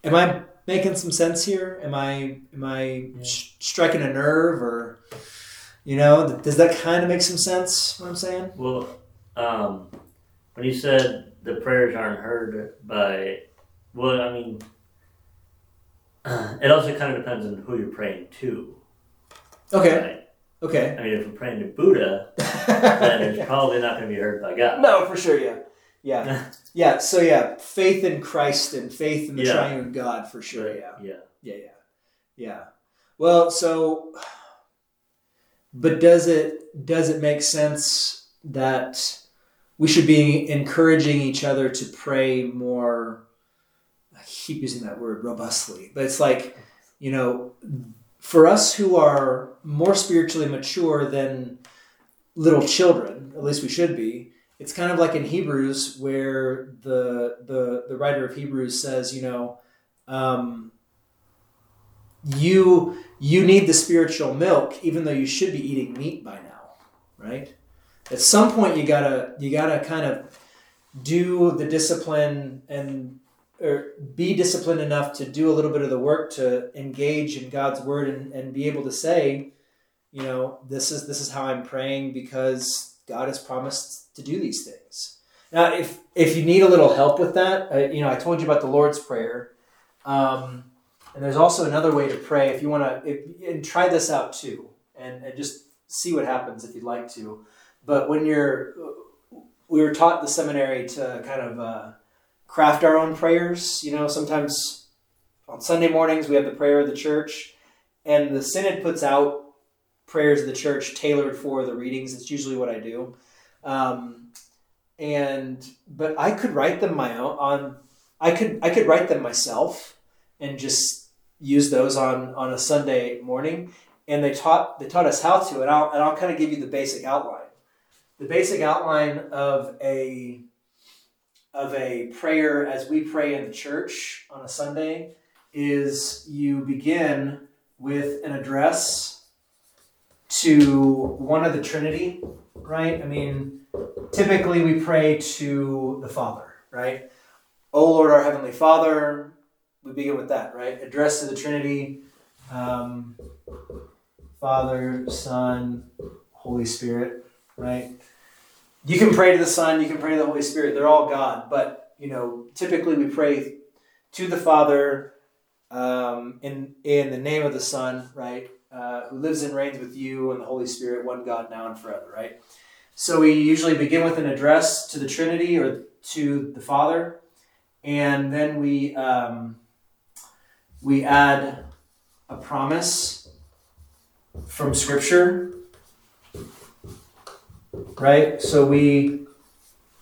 am I making some sense here? Am I am I sh- striking a nerve or you know, does that kind of make some sense what I'm saying? Well, um, when you said the prayers aren't heard by, well, I mean, it also kind of depends on who you're praying to. Okay. Right? Okay. I mean, if we're praying to Buddha, then it's probably not going to be heard by God. no, for sure, yeah. Yeah. Yeah, so yeah, faith in Christ and faith in the Yeah. triune God for sure, But, yeah. Yeah. Yeah, yeah. Yeah. Well, so but does it does it make sense that we should be encouraging each other to pray more I keep using that word robustly, but it's like, you know, for us who are more spiritually mature than little children, at least we should be, it's kind of like in Hebrews where the the the writer of Hebrews says, you know, um, you you need the spiritual milk even though you should be eating meat by now right? At some point you gotta you gotta kind of do the discipline and or be disciplined enough to do a little bit of the work to engage in god's word and, and be able to say you know this is this is how i'm praying because god has promised to do these things now if if you need a little help with that uh, you know i told you about the lord's prayer um, and there's also another way to pray if you want to, and try this out too, and, and just see what happens if you'd like to. But when you're, we were taught the seminary to kind of uh, craft our own prayers. You know, sometimes on Sunday mornings we have the prayer of the church, and the synod puts out prayers of the church tailored for the readings. It's usually what I do. Um, and but I could write them my own on. I could I could write them myself and just use those on on a Sunday morning. And they taught they taught us how to, and I'll and I'll kind of give you the basic outline. The basic outline of a of a prayer as we pray in the church on a Sunday is you begin with an address to one of the Trinity, right? I mean, typically we pray to the Father, right? O Lord, our Heavenly Father, we begin with that, right? Address to the Trinity, um, Father, Son, Holy Spirit, right? You can pray to the Son, you can pray to the Holy Spirit. They're all God, but you know, typically we pray to the Father um, in in the name of the Son, right? Uh, who lives and reigns with you and the Holy Spirit, one God, now and forever, right? So we usually begin with an address to the Trinity or to the Father, and then we um, we add a promise from Scripture, right? So we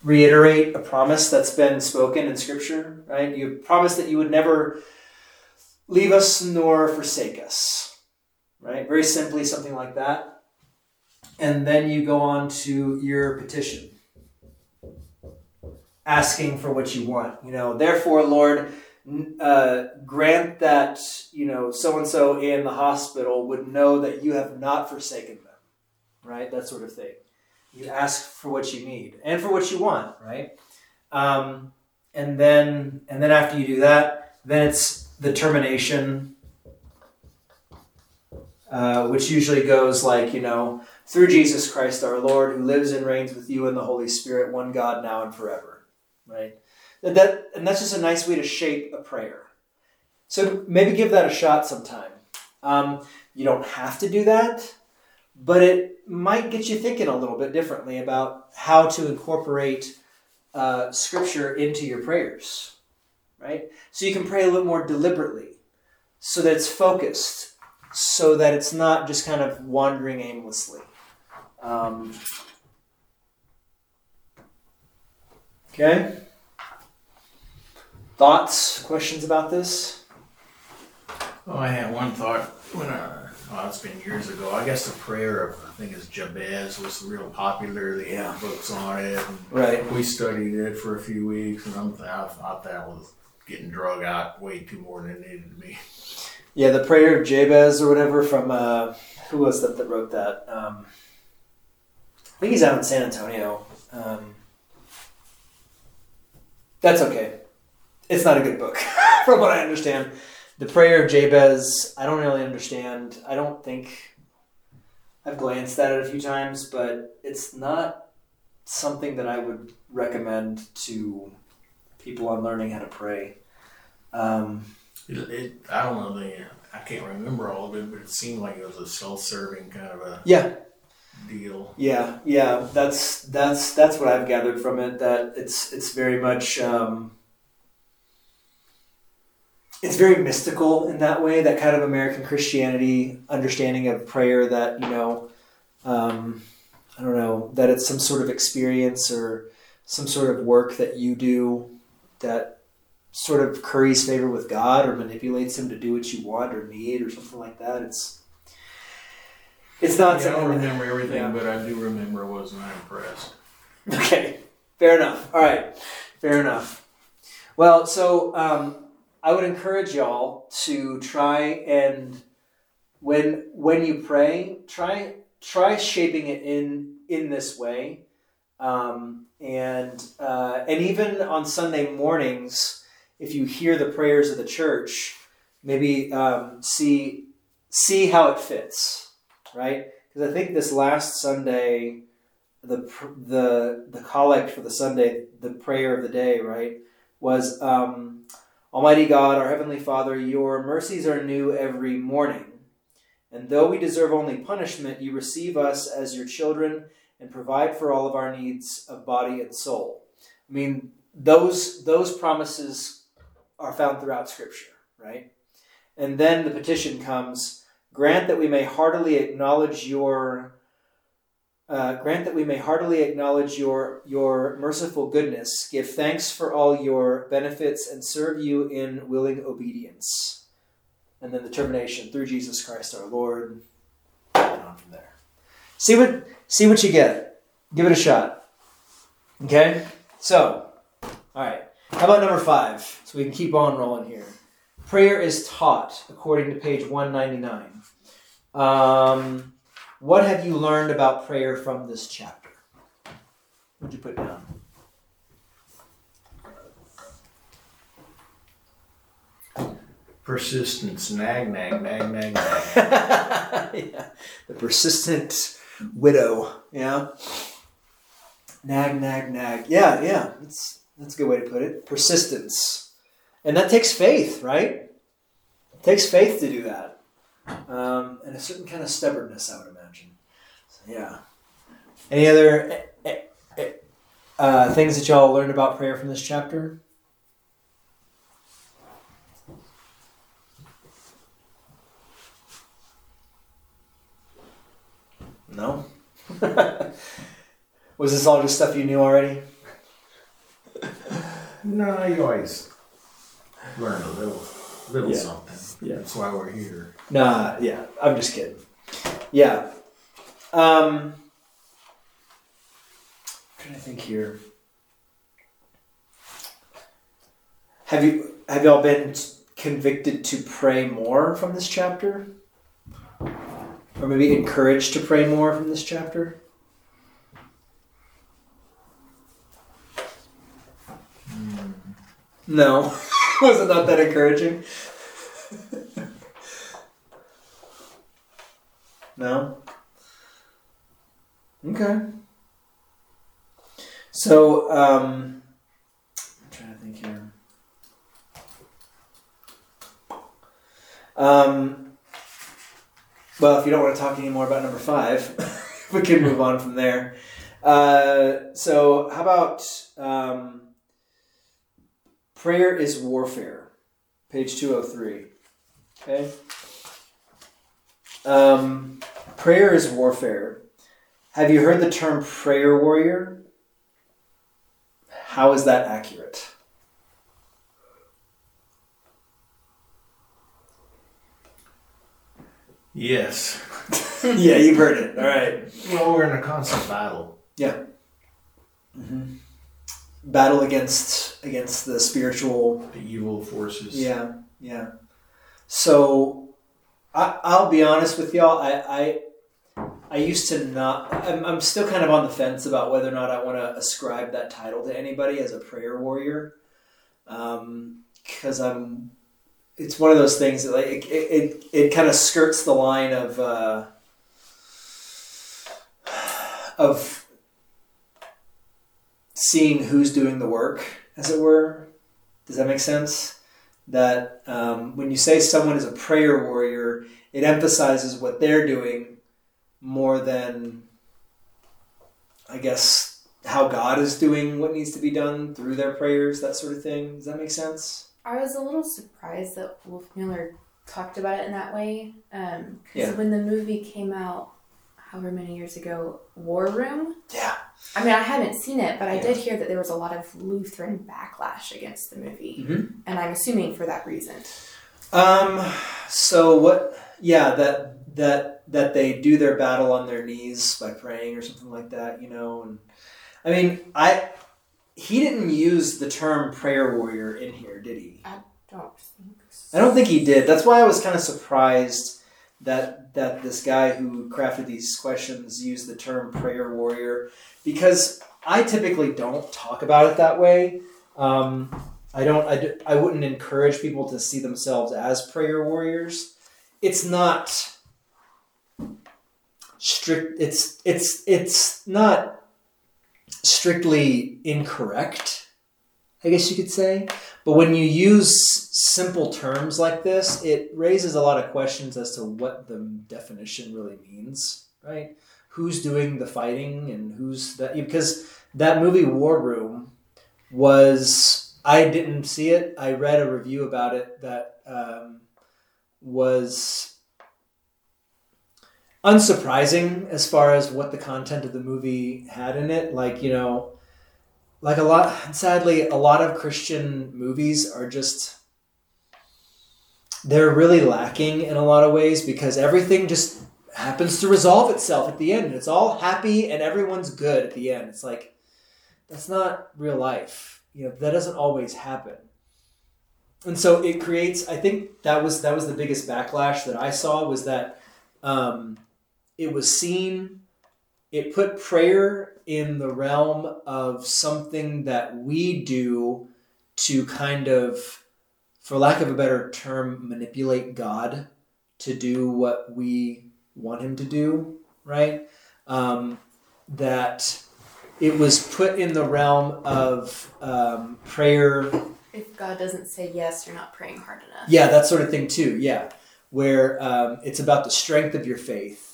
reiterate a promise that's been spoken in Scripture, right? You promise that you would never leave us nor forsake us, right? Very simply, something like that. And then you go on to your petition, asking for what you want. You know, therefore, Lord, uh, grant that you know so and so in the hospital would know that you have not forsaken them, right? That sort of thing. You ask for what you need and for what you want, right? Um, and then and then after you do that, then it's the termination, uh, which usually goes like you know through Jesus Christ our Lord, who lives and reigns with you in the Holy Spirit, one God now and forever, right? That, that and that's just a nice way to shape a prayer. So maybe give that a shot sometime. Um, you don't have to do that, but it might get you thinking a little bit differently about how to incorporate uh, scripture into your prayers, right? So you can pray a little more deliberately, so that it's focused, so that it's not just kind of wandering aimlessly. Um, okay. Thoughts, questions about this? Oh, I had one thought when uh, oh, it's been years ago. I guess the prayer of I think it's Jabez was real popular. They had books on it. Right. we studied it for a few weeks, and I'm, I thought that was getting drug out way too more than it needed to be. Yeah, the prayer of Jabez or whatever from uh, who was that that wrote that? Um, I think he's out in San Antonio. Um, that's okay. It's not a good book from what I understand. The prayer of Jabez, I don't really understand. I don't think I've glanced at it a few times, but it's not something that I would recommend to people on learning how to pray. Um, It, it, I don't know the, I can't remember all of it, but it seemed like it was a self-serving kind of a yeah, deal. Yeah, yeah, that's that's that's what I've gathered from it. That it's it's very much um, it's very mystical in that way. That kind of American Christianity understanding of prayer. That you know, um, I don't know that it's some sort of experience or some sort of work that you do that sort of curries favor with God or manipulates him to do what you want or need or something like that. It's it's not Yeah, I don't remember everything, yeah. but I do remember I was not impressed. Okay, fair enough. All right, fair enough. Well, so um, I would encourage y'all to try and when when you pray, try try shaping it in in this way, um, and uh, and even on Sunday mornings, if you hear the prayers of the church, maybe um, see see how it fits, right? Because I think this last Sunday the the the collect for the Sunday, the prayer of the day, right, was um, Almighty God, our heavenly Father, your mercies are new every morning, and though we deserve only punishment, you receive us as your children and provide for all of our needs of body and soul. I mean, those those promises are found throughout Scripture, right? And then the petition comes: Grant that we may heartily acknowledge your uh, grant that we may heartily acknowledge your your merciful goodness, give thanks for all your benefits, and serve you in willing obedience. And then the termination through Jesus Christ our Lord, and on from there. See what see what you get. Give it a shot. Okay. So, all right. How about number five? So we can keep on rolling here. Prayer is taught according to page one ninety nine. Um, what have you learned about prayer from this chapter? What'd you put down? Persistence, nag, nag, nag, nag, nag. yeah. The persistent widow. Yeah. Nag, nag, nag. Yeah, yeah. That's that's a good way to put it. Persistence. And that takes faith, right? It takes faith to do that. Um, and a certain kind of stubbornness, I would imagine. So, yeah. Any other eh, eh, eh, uh, things that y'all learned about prayer from this chapter? No. Was this all just stuff you knew already? No, you always learn a little, little Yeah. something. Yeah. That's why we're here. Nah, yeah, I'm just kidding. Yeah. Um I'm trying to think here. Have you have y'all been convicted to pray more from this chapter? Or maybe encouraged to pray more from this chapter? No. Was it not that encouraging? No. Okay. So, um, I'm trying to think here. Um, well, if you don't want to talk anymore about number five, we can move on from there. Uh, so, how about um, prayer is warfare? Page 203. Okay. Um, prayer is warfare. Have you heard the term prayer warrior? How is that accurate? Yes. yeah, you've heard it. All right. Well, we're in a constant battle. Battle against against the spiritual. The evil forces. Yeah, yeah. So, I, I'll be honest with y'all. I, I I used to not. I'm, I'm still kind of on the fence about whether or not I want to ascribe that title to anybody as a prayer warrior, Um, because I'm it's one of those things that like it it, it, it kind of skirts the line of uh, of seeing who's doing the work, as it were. Does that make sense? That um, when you say someone is a prayer warrior, it emphasizes what they're doing more than, I guess, how God is doing what needs to be done through their prayers, that sort of thing. Does that make sense? I was a little surprised that Wolfmueller talked about it in that way. Because Yeah. when the movie came out, however many years ago, War Room. Yeah. I mean, I haven't seen it, but I Yeah. did hear that there was a lot of Lutheran backlash against the movie, Mhm. and I'm assuming for that reason. Um. So what? Yeah. That that that they do their battle on their knees by praying or something like that. You know. And I mean, I he didn't use the term prayer warrior in here, did he? I don't think. So. I don't think he did. That's why I was kind of surprised that that this guy who crafted these questions used the term prayer warrior because I typically don't talk about it that way. Um, I don't. I, I wouldn't encourage people to see themselves as prayer warriors. It's not strict. It's it's it's not strictly incorrect. I guess you could say. But when you use simple terms like this, it raises a lot of questions as to what the definition really means, right? Who's doing the fighting and who's that? Because that movie War Room was, I didn't see it. I read a review about it that um, was unsurprising as far as what the content of the movie had in it. Like, you know, like a lot sadly a lot of christian movies are just they're really lacking in a lot of ways because everything just happens to resolve itself at the end. It's all happy and everyone's good at the end. It's like that's not real life. You know that doesn't always happen. And so it creates i think that was that was the biggest backlash that i saw was that um, it was seen it put prayer in the realm of something that we do to kind of, for lack of a better term, manipulate God to do what we want Him to do, right? Um, that it was put in the realm of um, prayer If God doesn't say yes, you're not praying hard enough. yeah, that sort of thing too. Yeah, where um, it's about the strength of your faith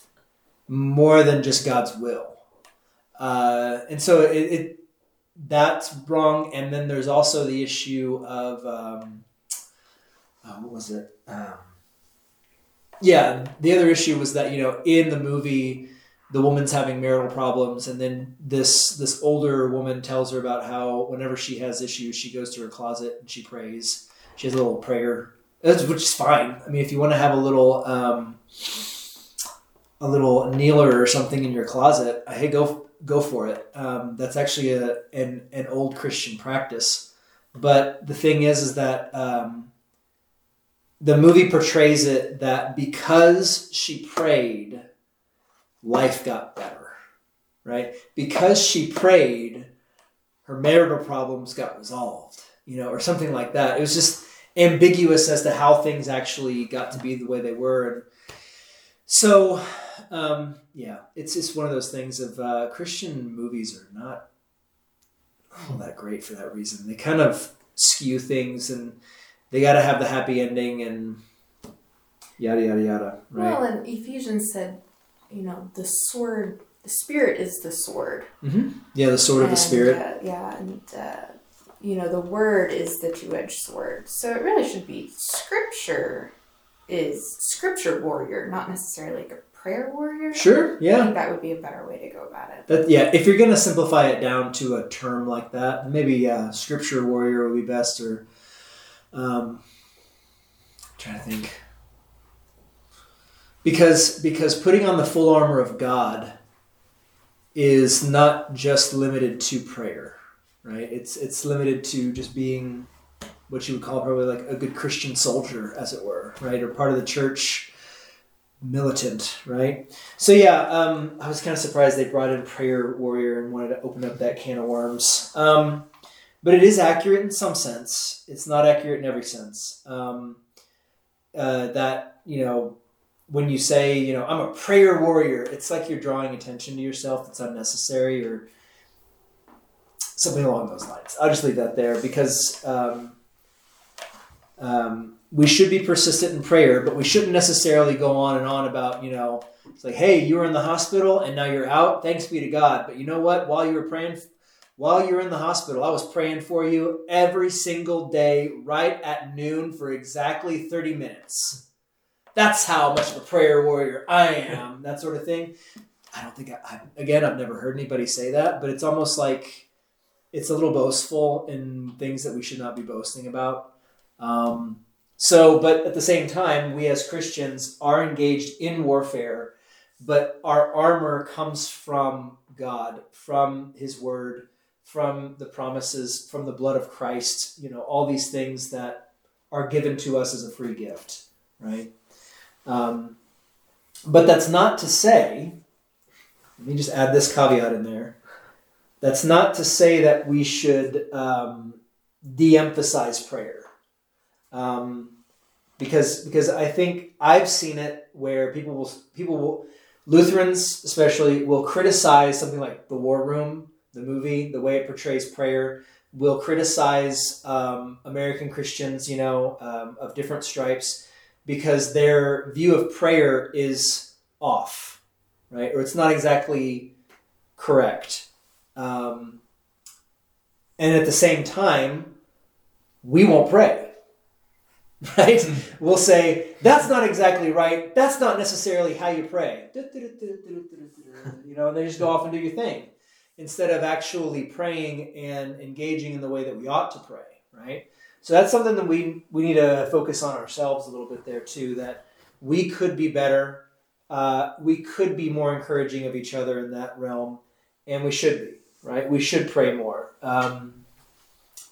more than just God's will, uh, and so it, it that's wrong. And then there's also the issue of um, uh, what was it? Um, yeah, the other issue was that you know in the movie the woman's having marital problems and then this this older woman tells her about how whenever she has issues she goes to her closet and she prays she has a little prayer which is fine i mean if you want to have a little um, a little kneeler or something in your closet hey go go for it um, that's actually a an, an old christian practice but the thing is is that um, the movie portrays it that because she prayed life got better, right? Because she prayed, her marital problems got resolved, you know, or something like that. It was just ambiguous as to how things actually got to be the way they were. And so, um, yeah, it's just one of those things of uh, Christian movies are not all that great for that reason. They kind of skew things and they got to have the happy ending and yada, yada, yada, right? Well, and Ephesians said, you know, the sword, the spirit is the sword. yeah, the sword of the spirit. Uh, yeah, and uh, you know, the word is the two-edged sword. So it really should be scripture is scripture warrior, not necessarily like a prayer warrior. Sure, I yeah. think that would be a better way to go about it. That yeah, if you're gonna simplify it down to a term like that, maybe uh, scripture warrior would be best. Or um, I'm trying to think, because because putting on the full armor of God is not just limited to prayer, right? It's it's limited to just being what you would call probably like a good Christian soldier, as it were, right, or part of the church militant, right? So yeah, um, I was kind of surprised they brought in prayer warrior and wanted to open up that can of worms. Um, but it is accurate in some sense. It's not accurate in every sense. Um, uh, that you know when you say you know I'm a prayer warrior, it's like you're drawing attention to yourself that's unnecessary or something along those lines. I'll just leave that there because um, um, we should be persistent in prayer, but we shouldn't necessarily go on and on about you know it's like hey you were in the hospital and now you're out. Thanks be to God. But you know what? While you were praying while you were in the hospital, I was praying for you every single day, right at noon for exactly 30 minutes. That's how much of a prayer warrior I am, that sort of thing. I don't think I, I again, I've never heard anybody say that, but it's almost like it's a little boastful in things that we should not be boasting about. Um, so, but at the same time, we as Christians are engaged in warfare, but our armor comes from God, from His Word from the promises, from the blood of Christ, you know, all these things that are given to us as a free gift, right? Um, but that's not to say, let me just add this caveat in there. That's not to say that we should um, de emphasize prayer. Um, because because I think I've seen it where people will people will Lutherans especially will criticize something like the War Room the movie, the way it portrays prayer, will criticize um, American Christians, you know, um, of different stripes, because their view of prayer is off, right? Or it's not exactly correct. Um, and at the same time, we won't pray, right? we'll say, that's not exactly right. That's not necessarily how you pray. You know, and they just go off and do your thing instead of actually praying and engaging in the way that we ought to pray, right? So that's something that we we need to focus on ourselves a little bit there too. That we could be better, uh, we could be more encouraging of each other in that realm, and we should be right. We should pray more, um,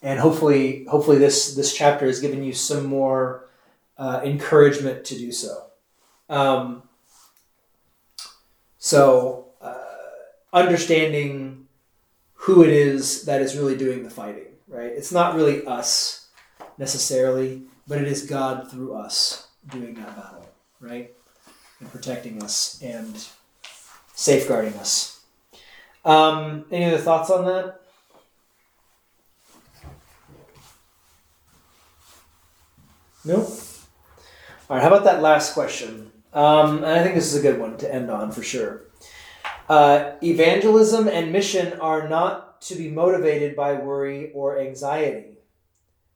and hopefully, hopefully this this chapter has given you some more uh, encouragement to do so. Um, so understanding who it is that is really doing the fighting, right? It's not really us necessarily, but it is God through us doing that battle, right? And protecting us and safeguarding us. Um, any other thoughts on that? Nope. All right, how about that last question? Um, and I think this is a good one to end on for sure. Uh, evangelism and mission are not to be motivated by worry or anxiety.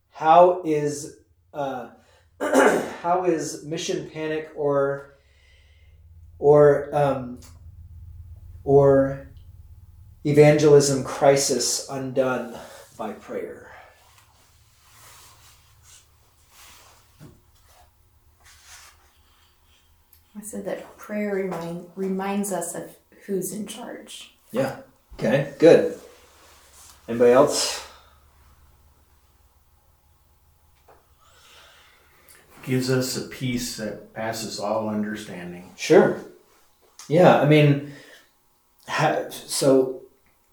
How is uh, how is mission panic or or um, or evangelism crisis undone by prayer? I said that prayer remind, reminds us of who's in charge. Yeah. Okay. Good. Anybody else? Gives us a peace that passes all understanding. Sure. Yeah. I mean, ha- so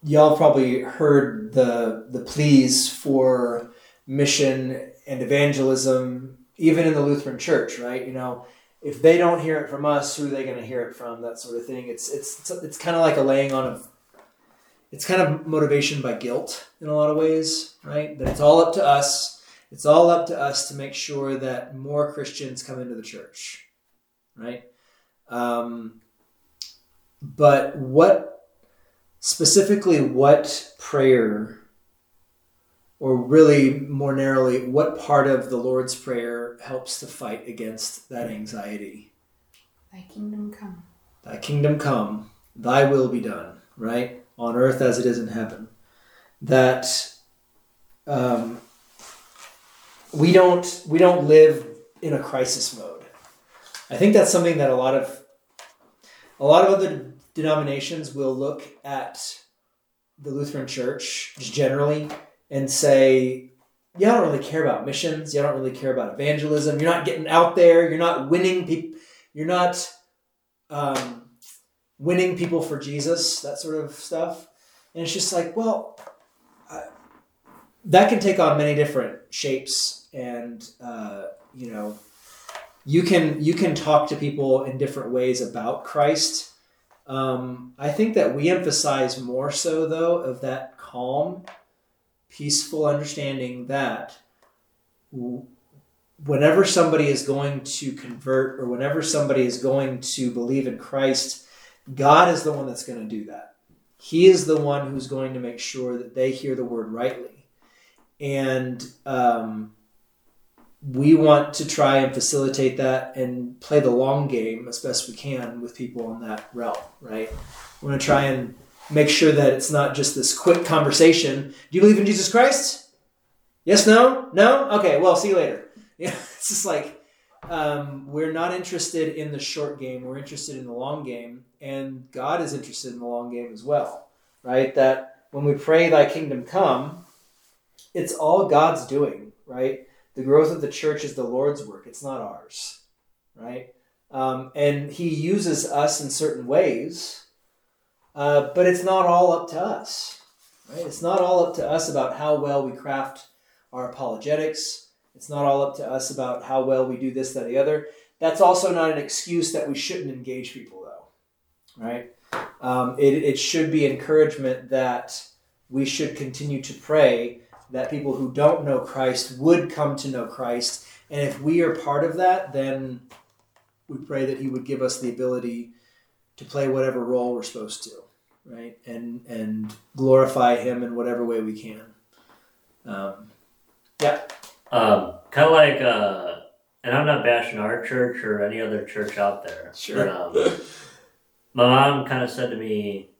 y'all probably heard the the pleas for mission and evangelism, even in the Lutheran Church, right? You know, if they don't hear it from us, who are they going to hear it from? That sort of thing. It's it's it's, kind of like a laying on of. It's kind of motivation by guilt in a lot of ways, right? That it's all up to us. It's all up to us to make sure that more Christians come into the church, right? Um, but what specifically, what prayer, or really more narrowly, what part of the Lord's Prayer helps to fight against that anxiety? Thy kingdom come. Thy kingdom come, thy will be done, right? On earth as it is in heaven. That um, we don't we don't live in a crisis mode. I think that's something that a lot of a lot of other denominations will look at the Lutheran Church just generally and say, you don't really care about missions. You don't really care about evangelism. You're not getting out there. You're not winning people. You're not um, winning people for Jesus. That sort of stuff. And it's just like, well, I, that can take on many different shapes and uh, you know you can you can talk to people in different ways about Christ. Um, I think that we emphasize more so though of that calm, peaceful understanding that whenever somebody is going to convert or whenever somebody is going to believe in Christ, God is the one that's going to do that. He is the one who's going to make sure that they hear the word rightly. And um, we want to try and facilitate that and play the long game as best we can with people in that realm, right? We want to try and make sure that it's not just this quick conversation. Do you believe in Jesus Christ? Yes, no, no. Okay, well, see you later. Yeah, it's just like um, we're not interested in the short game. We're interested in the long game, and God is interested in the long game as well, right? That when we pray, "Thy kingdom come," it's all God's doing, right? The growth of the church is the Lord's work; it's not ours, right? Um, and He uses us in certain ways, uh, but it's not all up to us, right? It's not all up to us about how well we craft our apologetics it's not all up to us about how well we do this, that, the other. That's also not an excuse that we shouldn't engage people, though, right? Um, it, it should be encouragement that we should continue to pray that people who don't know Christ would come to know Christ. And if we are part of that, then we pray that He would give us the ability to play whatever role we're supposed to, right? And and glorify Him in whatever way we can. Um, yeah. Um, kind of like, uh, and I'm not bashing our church or any other church out there. Sure. But, um, my mom kind of said to me,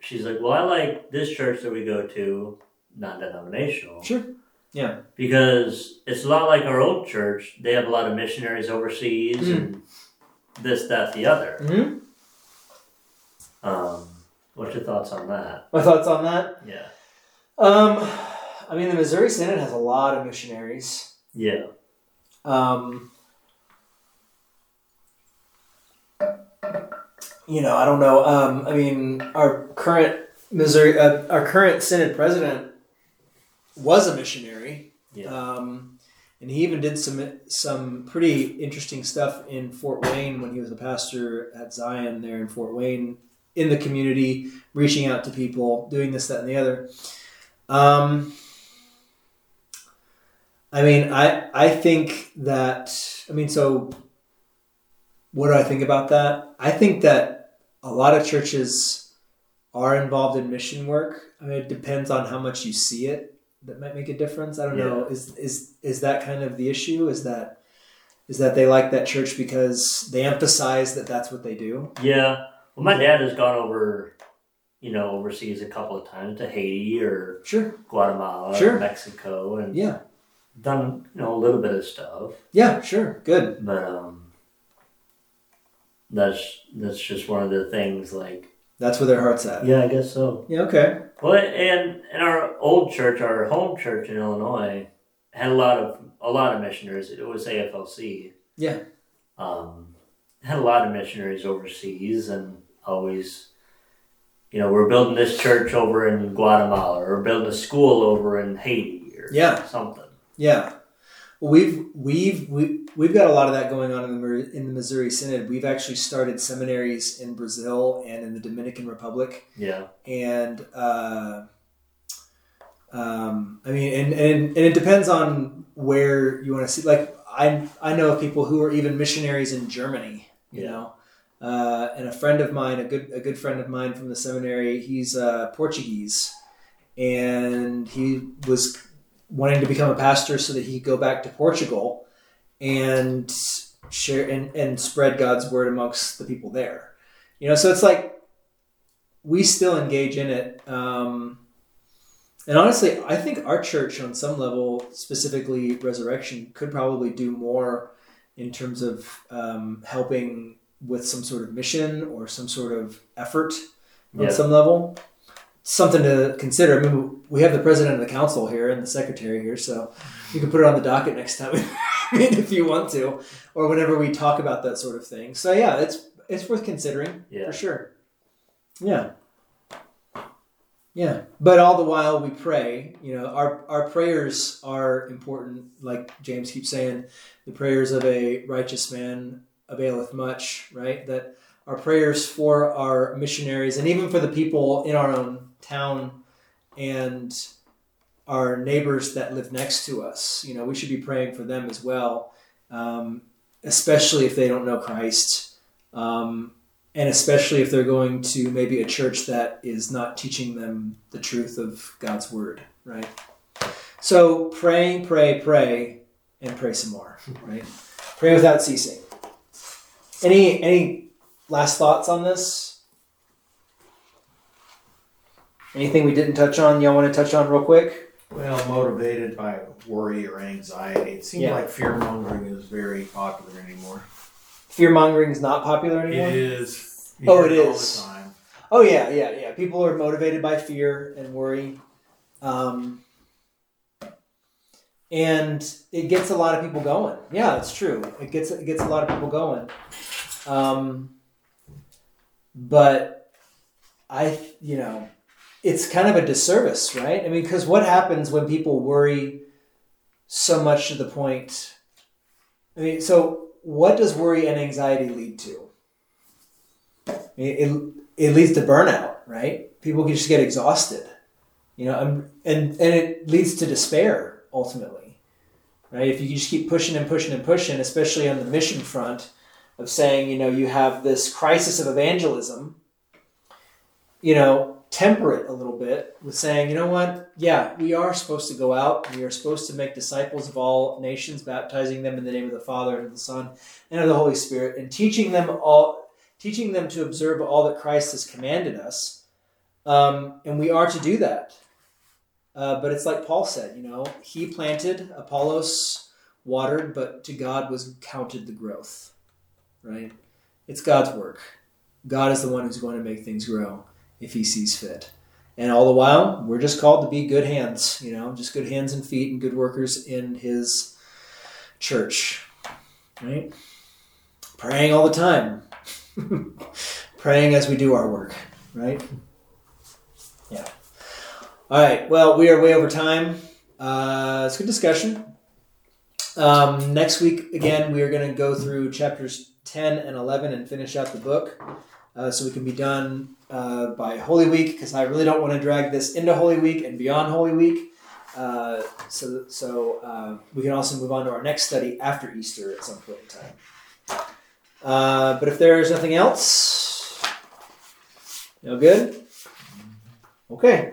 she's like, "Well, I like this church that we go to, non-denominational, sure. Yeah. because it's a lot like our old church. They have a lot of missionaries overseas Mm. and this, that, the other. hmm Um, what's your thoughts on that? My thoughts on that. Yeah, Um, I mean, the Missouri Synod has a lot of missionaries. yeah, Um, you know, I don't know. Um, I mean, our current Missouri, uh, our current Synod president was a missionary. yeah, Um, and he even did some some pretty interesting stuff in Fort Wayne when he was a pastor at Zion there in Fort Wayne in the community, reaching out to people, doing this, that, and the other. Um, I mean, I I think that I mean, so what do I think about that? I think that a lot of churches are involved in mission work. I mean, it depends on how much you see it. That might make a difference. I don't know. Is is is that kind of the issue? Is that is that they like that church because they emphasize that that's what they do? yeah. Well, my dad has gone over, you know, overseas a couple of times to Haiti or Sure. Guatemala, Sure. or Mexico, and Yeah. done you know a little bit of stuff. Yeah. Sure. Good. But um, that's that's just one of the things. Like, That's where their heart's at. yeah, I guess so. Yeah. Okay. Well, and in our old church, our home church in Illinois, had a lot of a lot of missionaries. It was AFLC. Yeah. Um, had a lot of missionaries overseas, and always, you know, we're building this church over in Guatemala, or building a school over in Haiti, or Yeah. something. Yeah. Well, we've we've we, we've got a lot of that going on in the in the Missouri Synod. We've actually started seminaries in Brazil and in the Dominican Republic, Yeah, and uh, um, I mean, and, and and it depends on where you want to see. Like, I I know of people who are even missionaries in Germany. You Yeah. know. Uh, and a friend of mine, a good a good friend of mine from the seminary, he's uh, Portuguese, and he was wanting to become a pastor so that he could go back to Portugal and share and, and spread God's word amongst the people there. You know, so it's like we still engage in it. Um, and honestly, I think our church, on some level, specifically Resurrection, could probably do more in terms of um, helping with some sort of mission or some sort of effort on Yeah. some level. Something to consider. I mean, we have the president of the council here and the secretary here, so you can put it on the docket next time if you want to, or whenever we talk about that sort of thing. So yeah, it's it's worth considering Yeah. for sure. Yeah. Yeah, but all the while we pray. You know, our our prayers are important. Like James keeps saying, the prayers of a righteous man availeth much. Right? That our prayers for our missionaries and even for the people in our own town and our neighbors that live next to us. You know, we should be praying for them as well, um, especially if they don't know Christ. Um, and especially if they're going to maybe a church that is not teaching them the truth of God's word, right? So pray, pray, pray, and pray some more, right? Pray without ceasing. Any any last thoughts on this? Anything we didn't touch on? Y'all want to touch on real quick? Well, motivated by worry or anxiety. It seems Yeah. like fear mongering is very popular anymore. Fear mongering is not popular anymore. It is. You Oh, hear it all is. the time. Oh yeah, yeah, yeah. People are motivated by fear and worry, um, and it gets a lot of people going. Yeah, it's true. It gets it gets a lot of people going. Um, but I, you know, it's kind of a disservice, right? I mean, because what happens when people worry so much to the point? I mean, so what does worry and anxiety lead to? It, it leads to burnout, right? People just get exhausted, you know, and and it leads to despair ultimately, right? If you just keep pushing and pushing and pushing, especially on the mission front of saying, you know, you have this crisis of evangelism, you know, temper it a little bit with saying, you know what? Yeah, we are supposed to go out. We are supposed to make disciples of all nations, baptizing them in the name of the Father and of the Son and of the Holy Spirit, and teaching them all teaching them to observe all that Christ has commanded us. Um, and we are to do that. Uh, but it's like Paul said, you know, he planted, Apollos watered, but to God was counted the growth, right? It's God's work. God is the one who's going to make things grow if he sees fit. And all the while, we're just called to be good hands, you know, just good hands and feet and good workers in his church, right? Praying all the time, praying as we do our work, right? All right. Well, we are way over time. Uh, it's a good discussion. Um, next week, again, we are going to go through chapters 10 and 11 and finish out the book uh, so we can be done uh, by Holy Week because I really don't want to drag this into Holy Week and beyond Holy Week. Uh, so so uh, we can also move on to our next study after Easter at some point in time. Uh, but if there is nothing else, no good? Okay.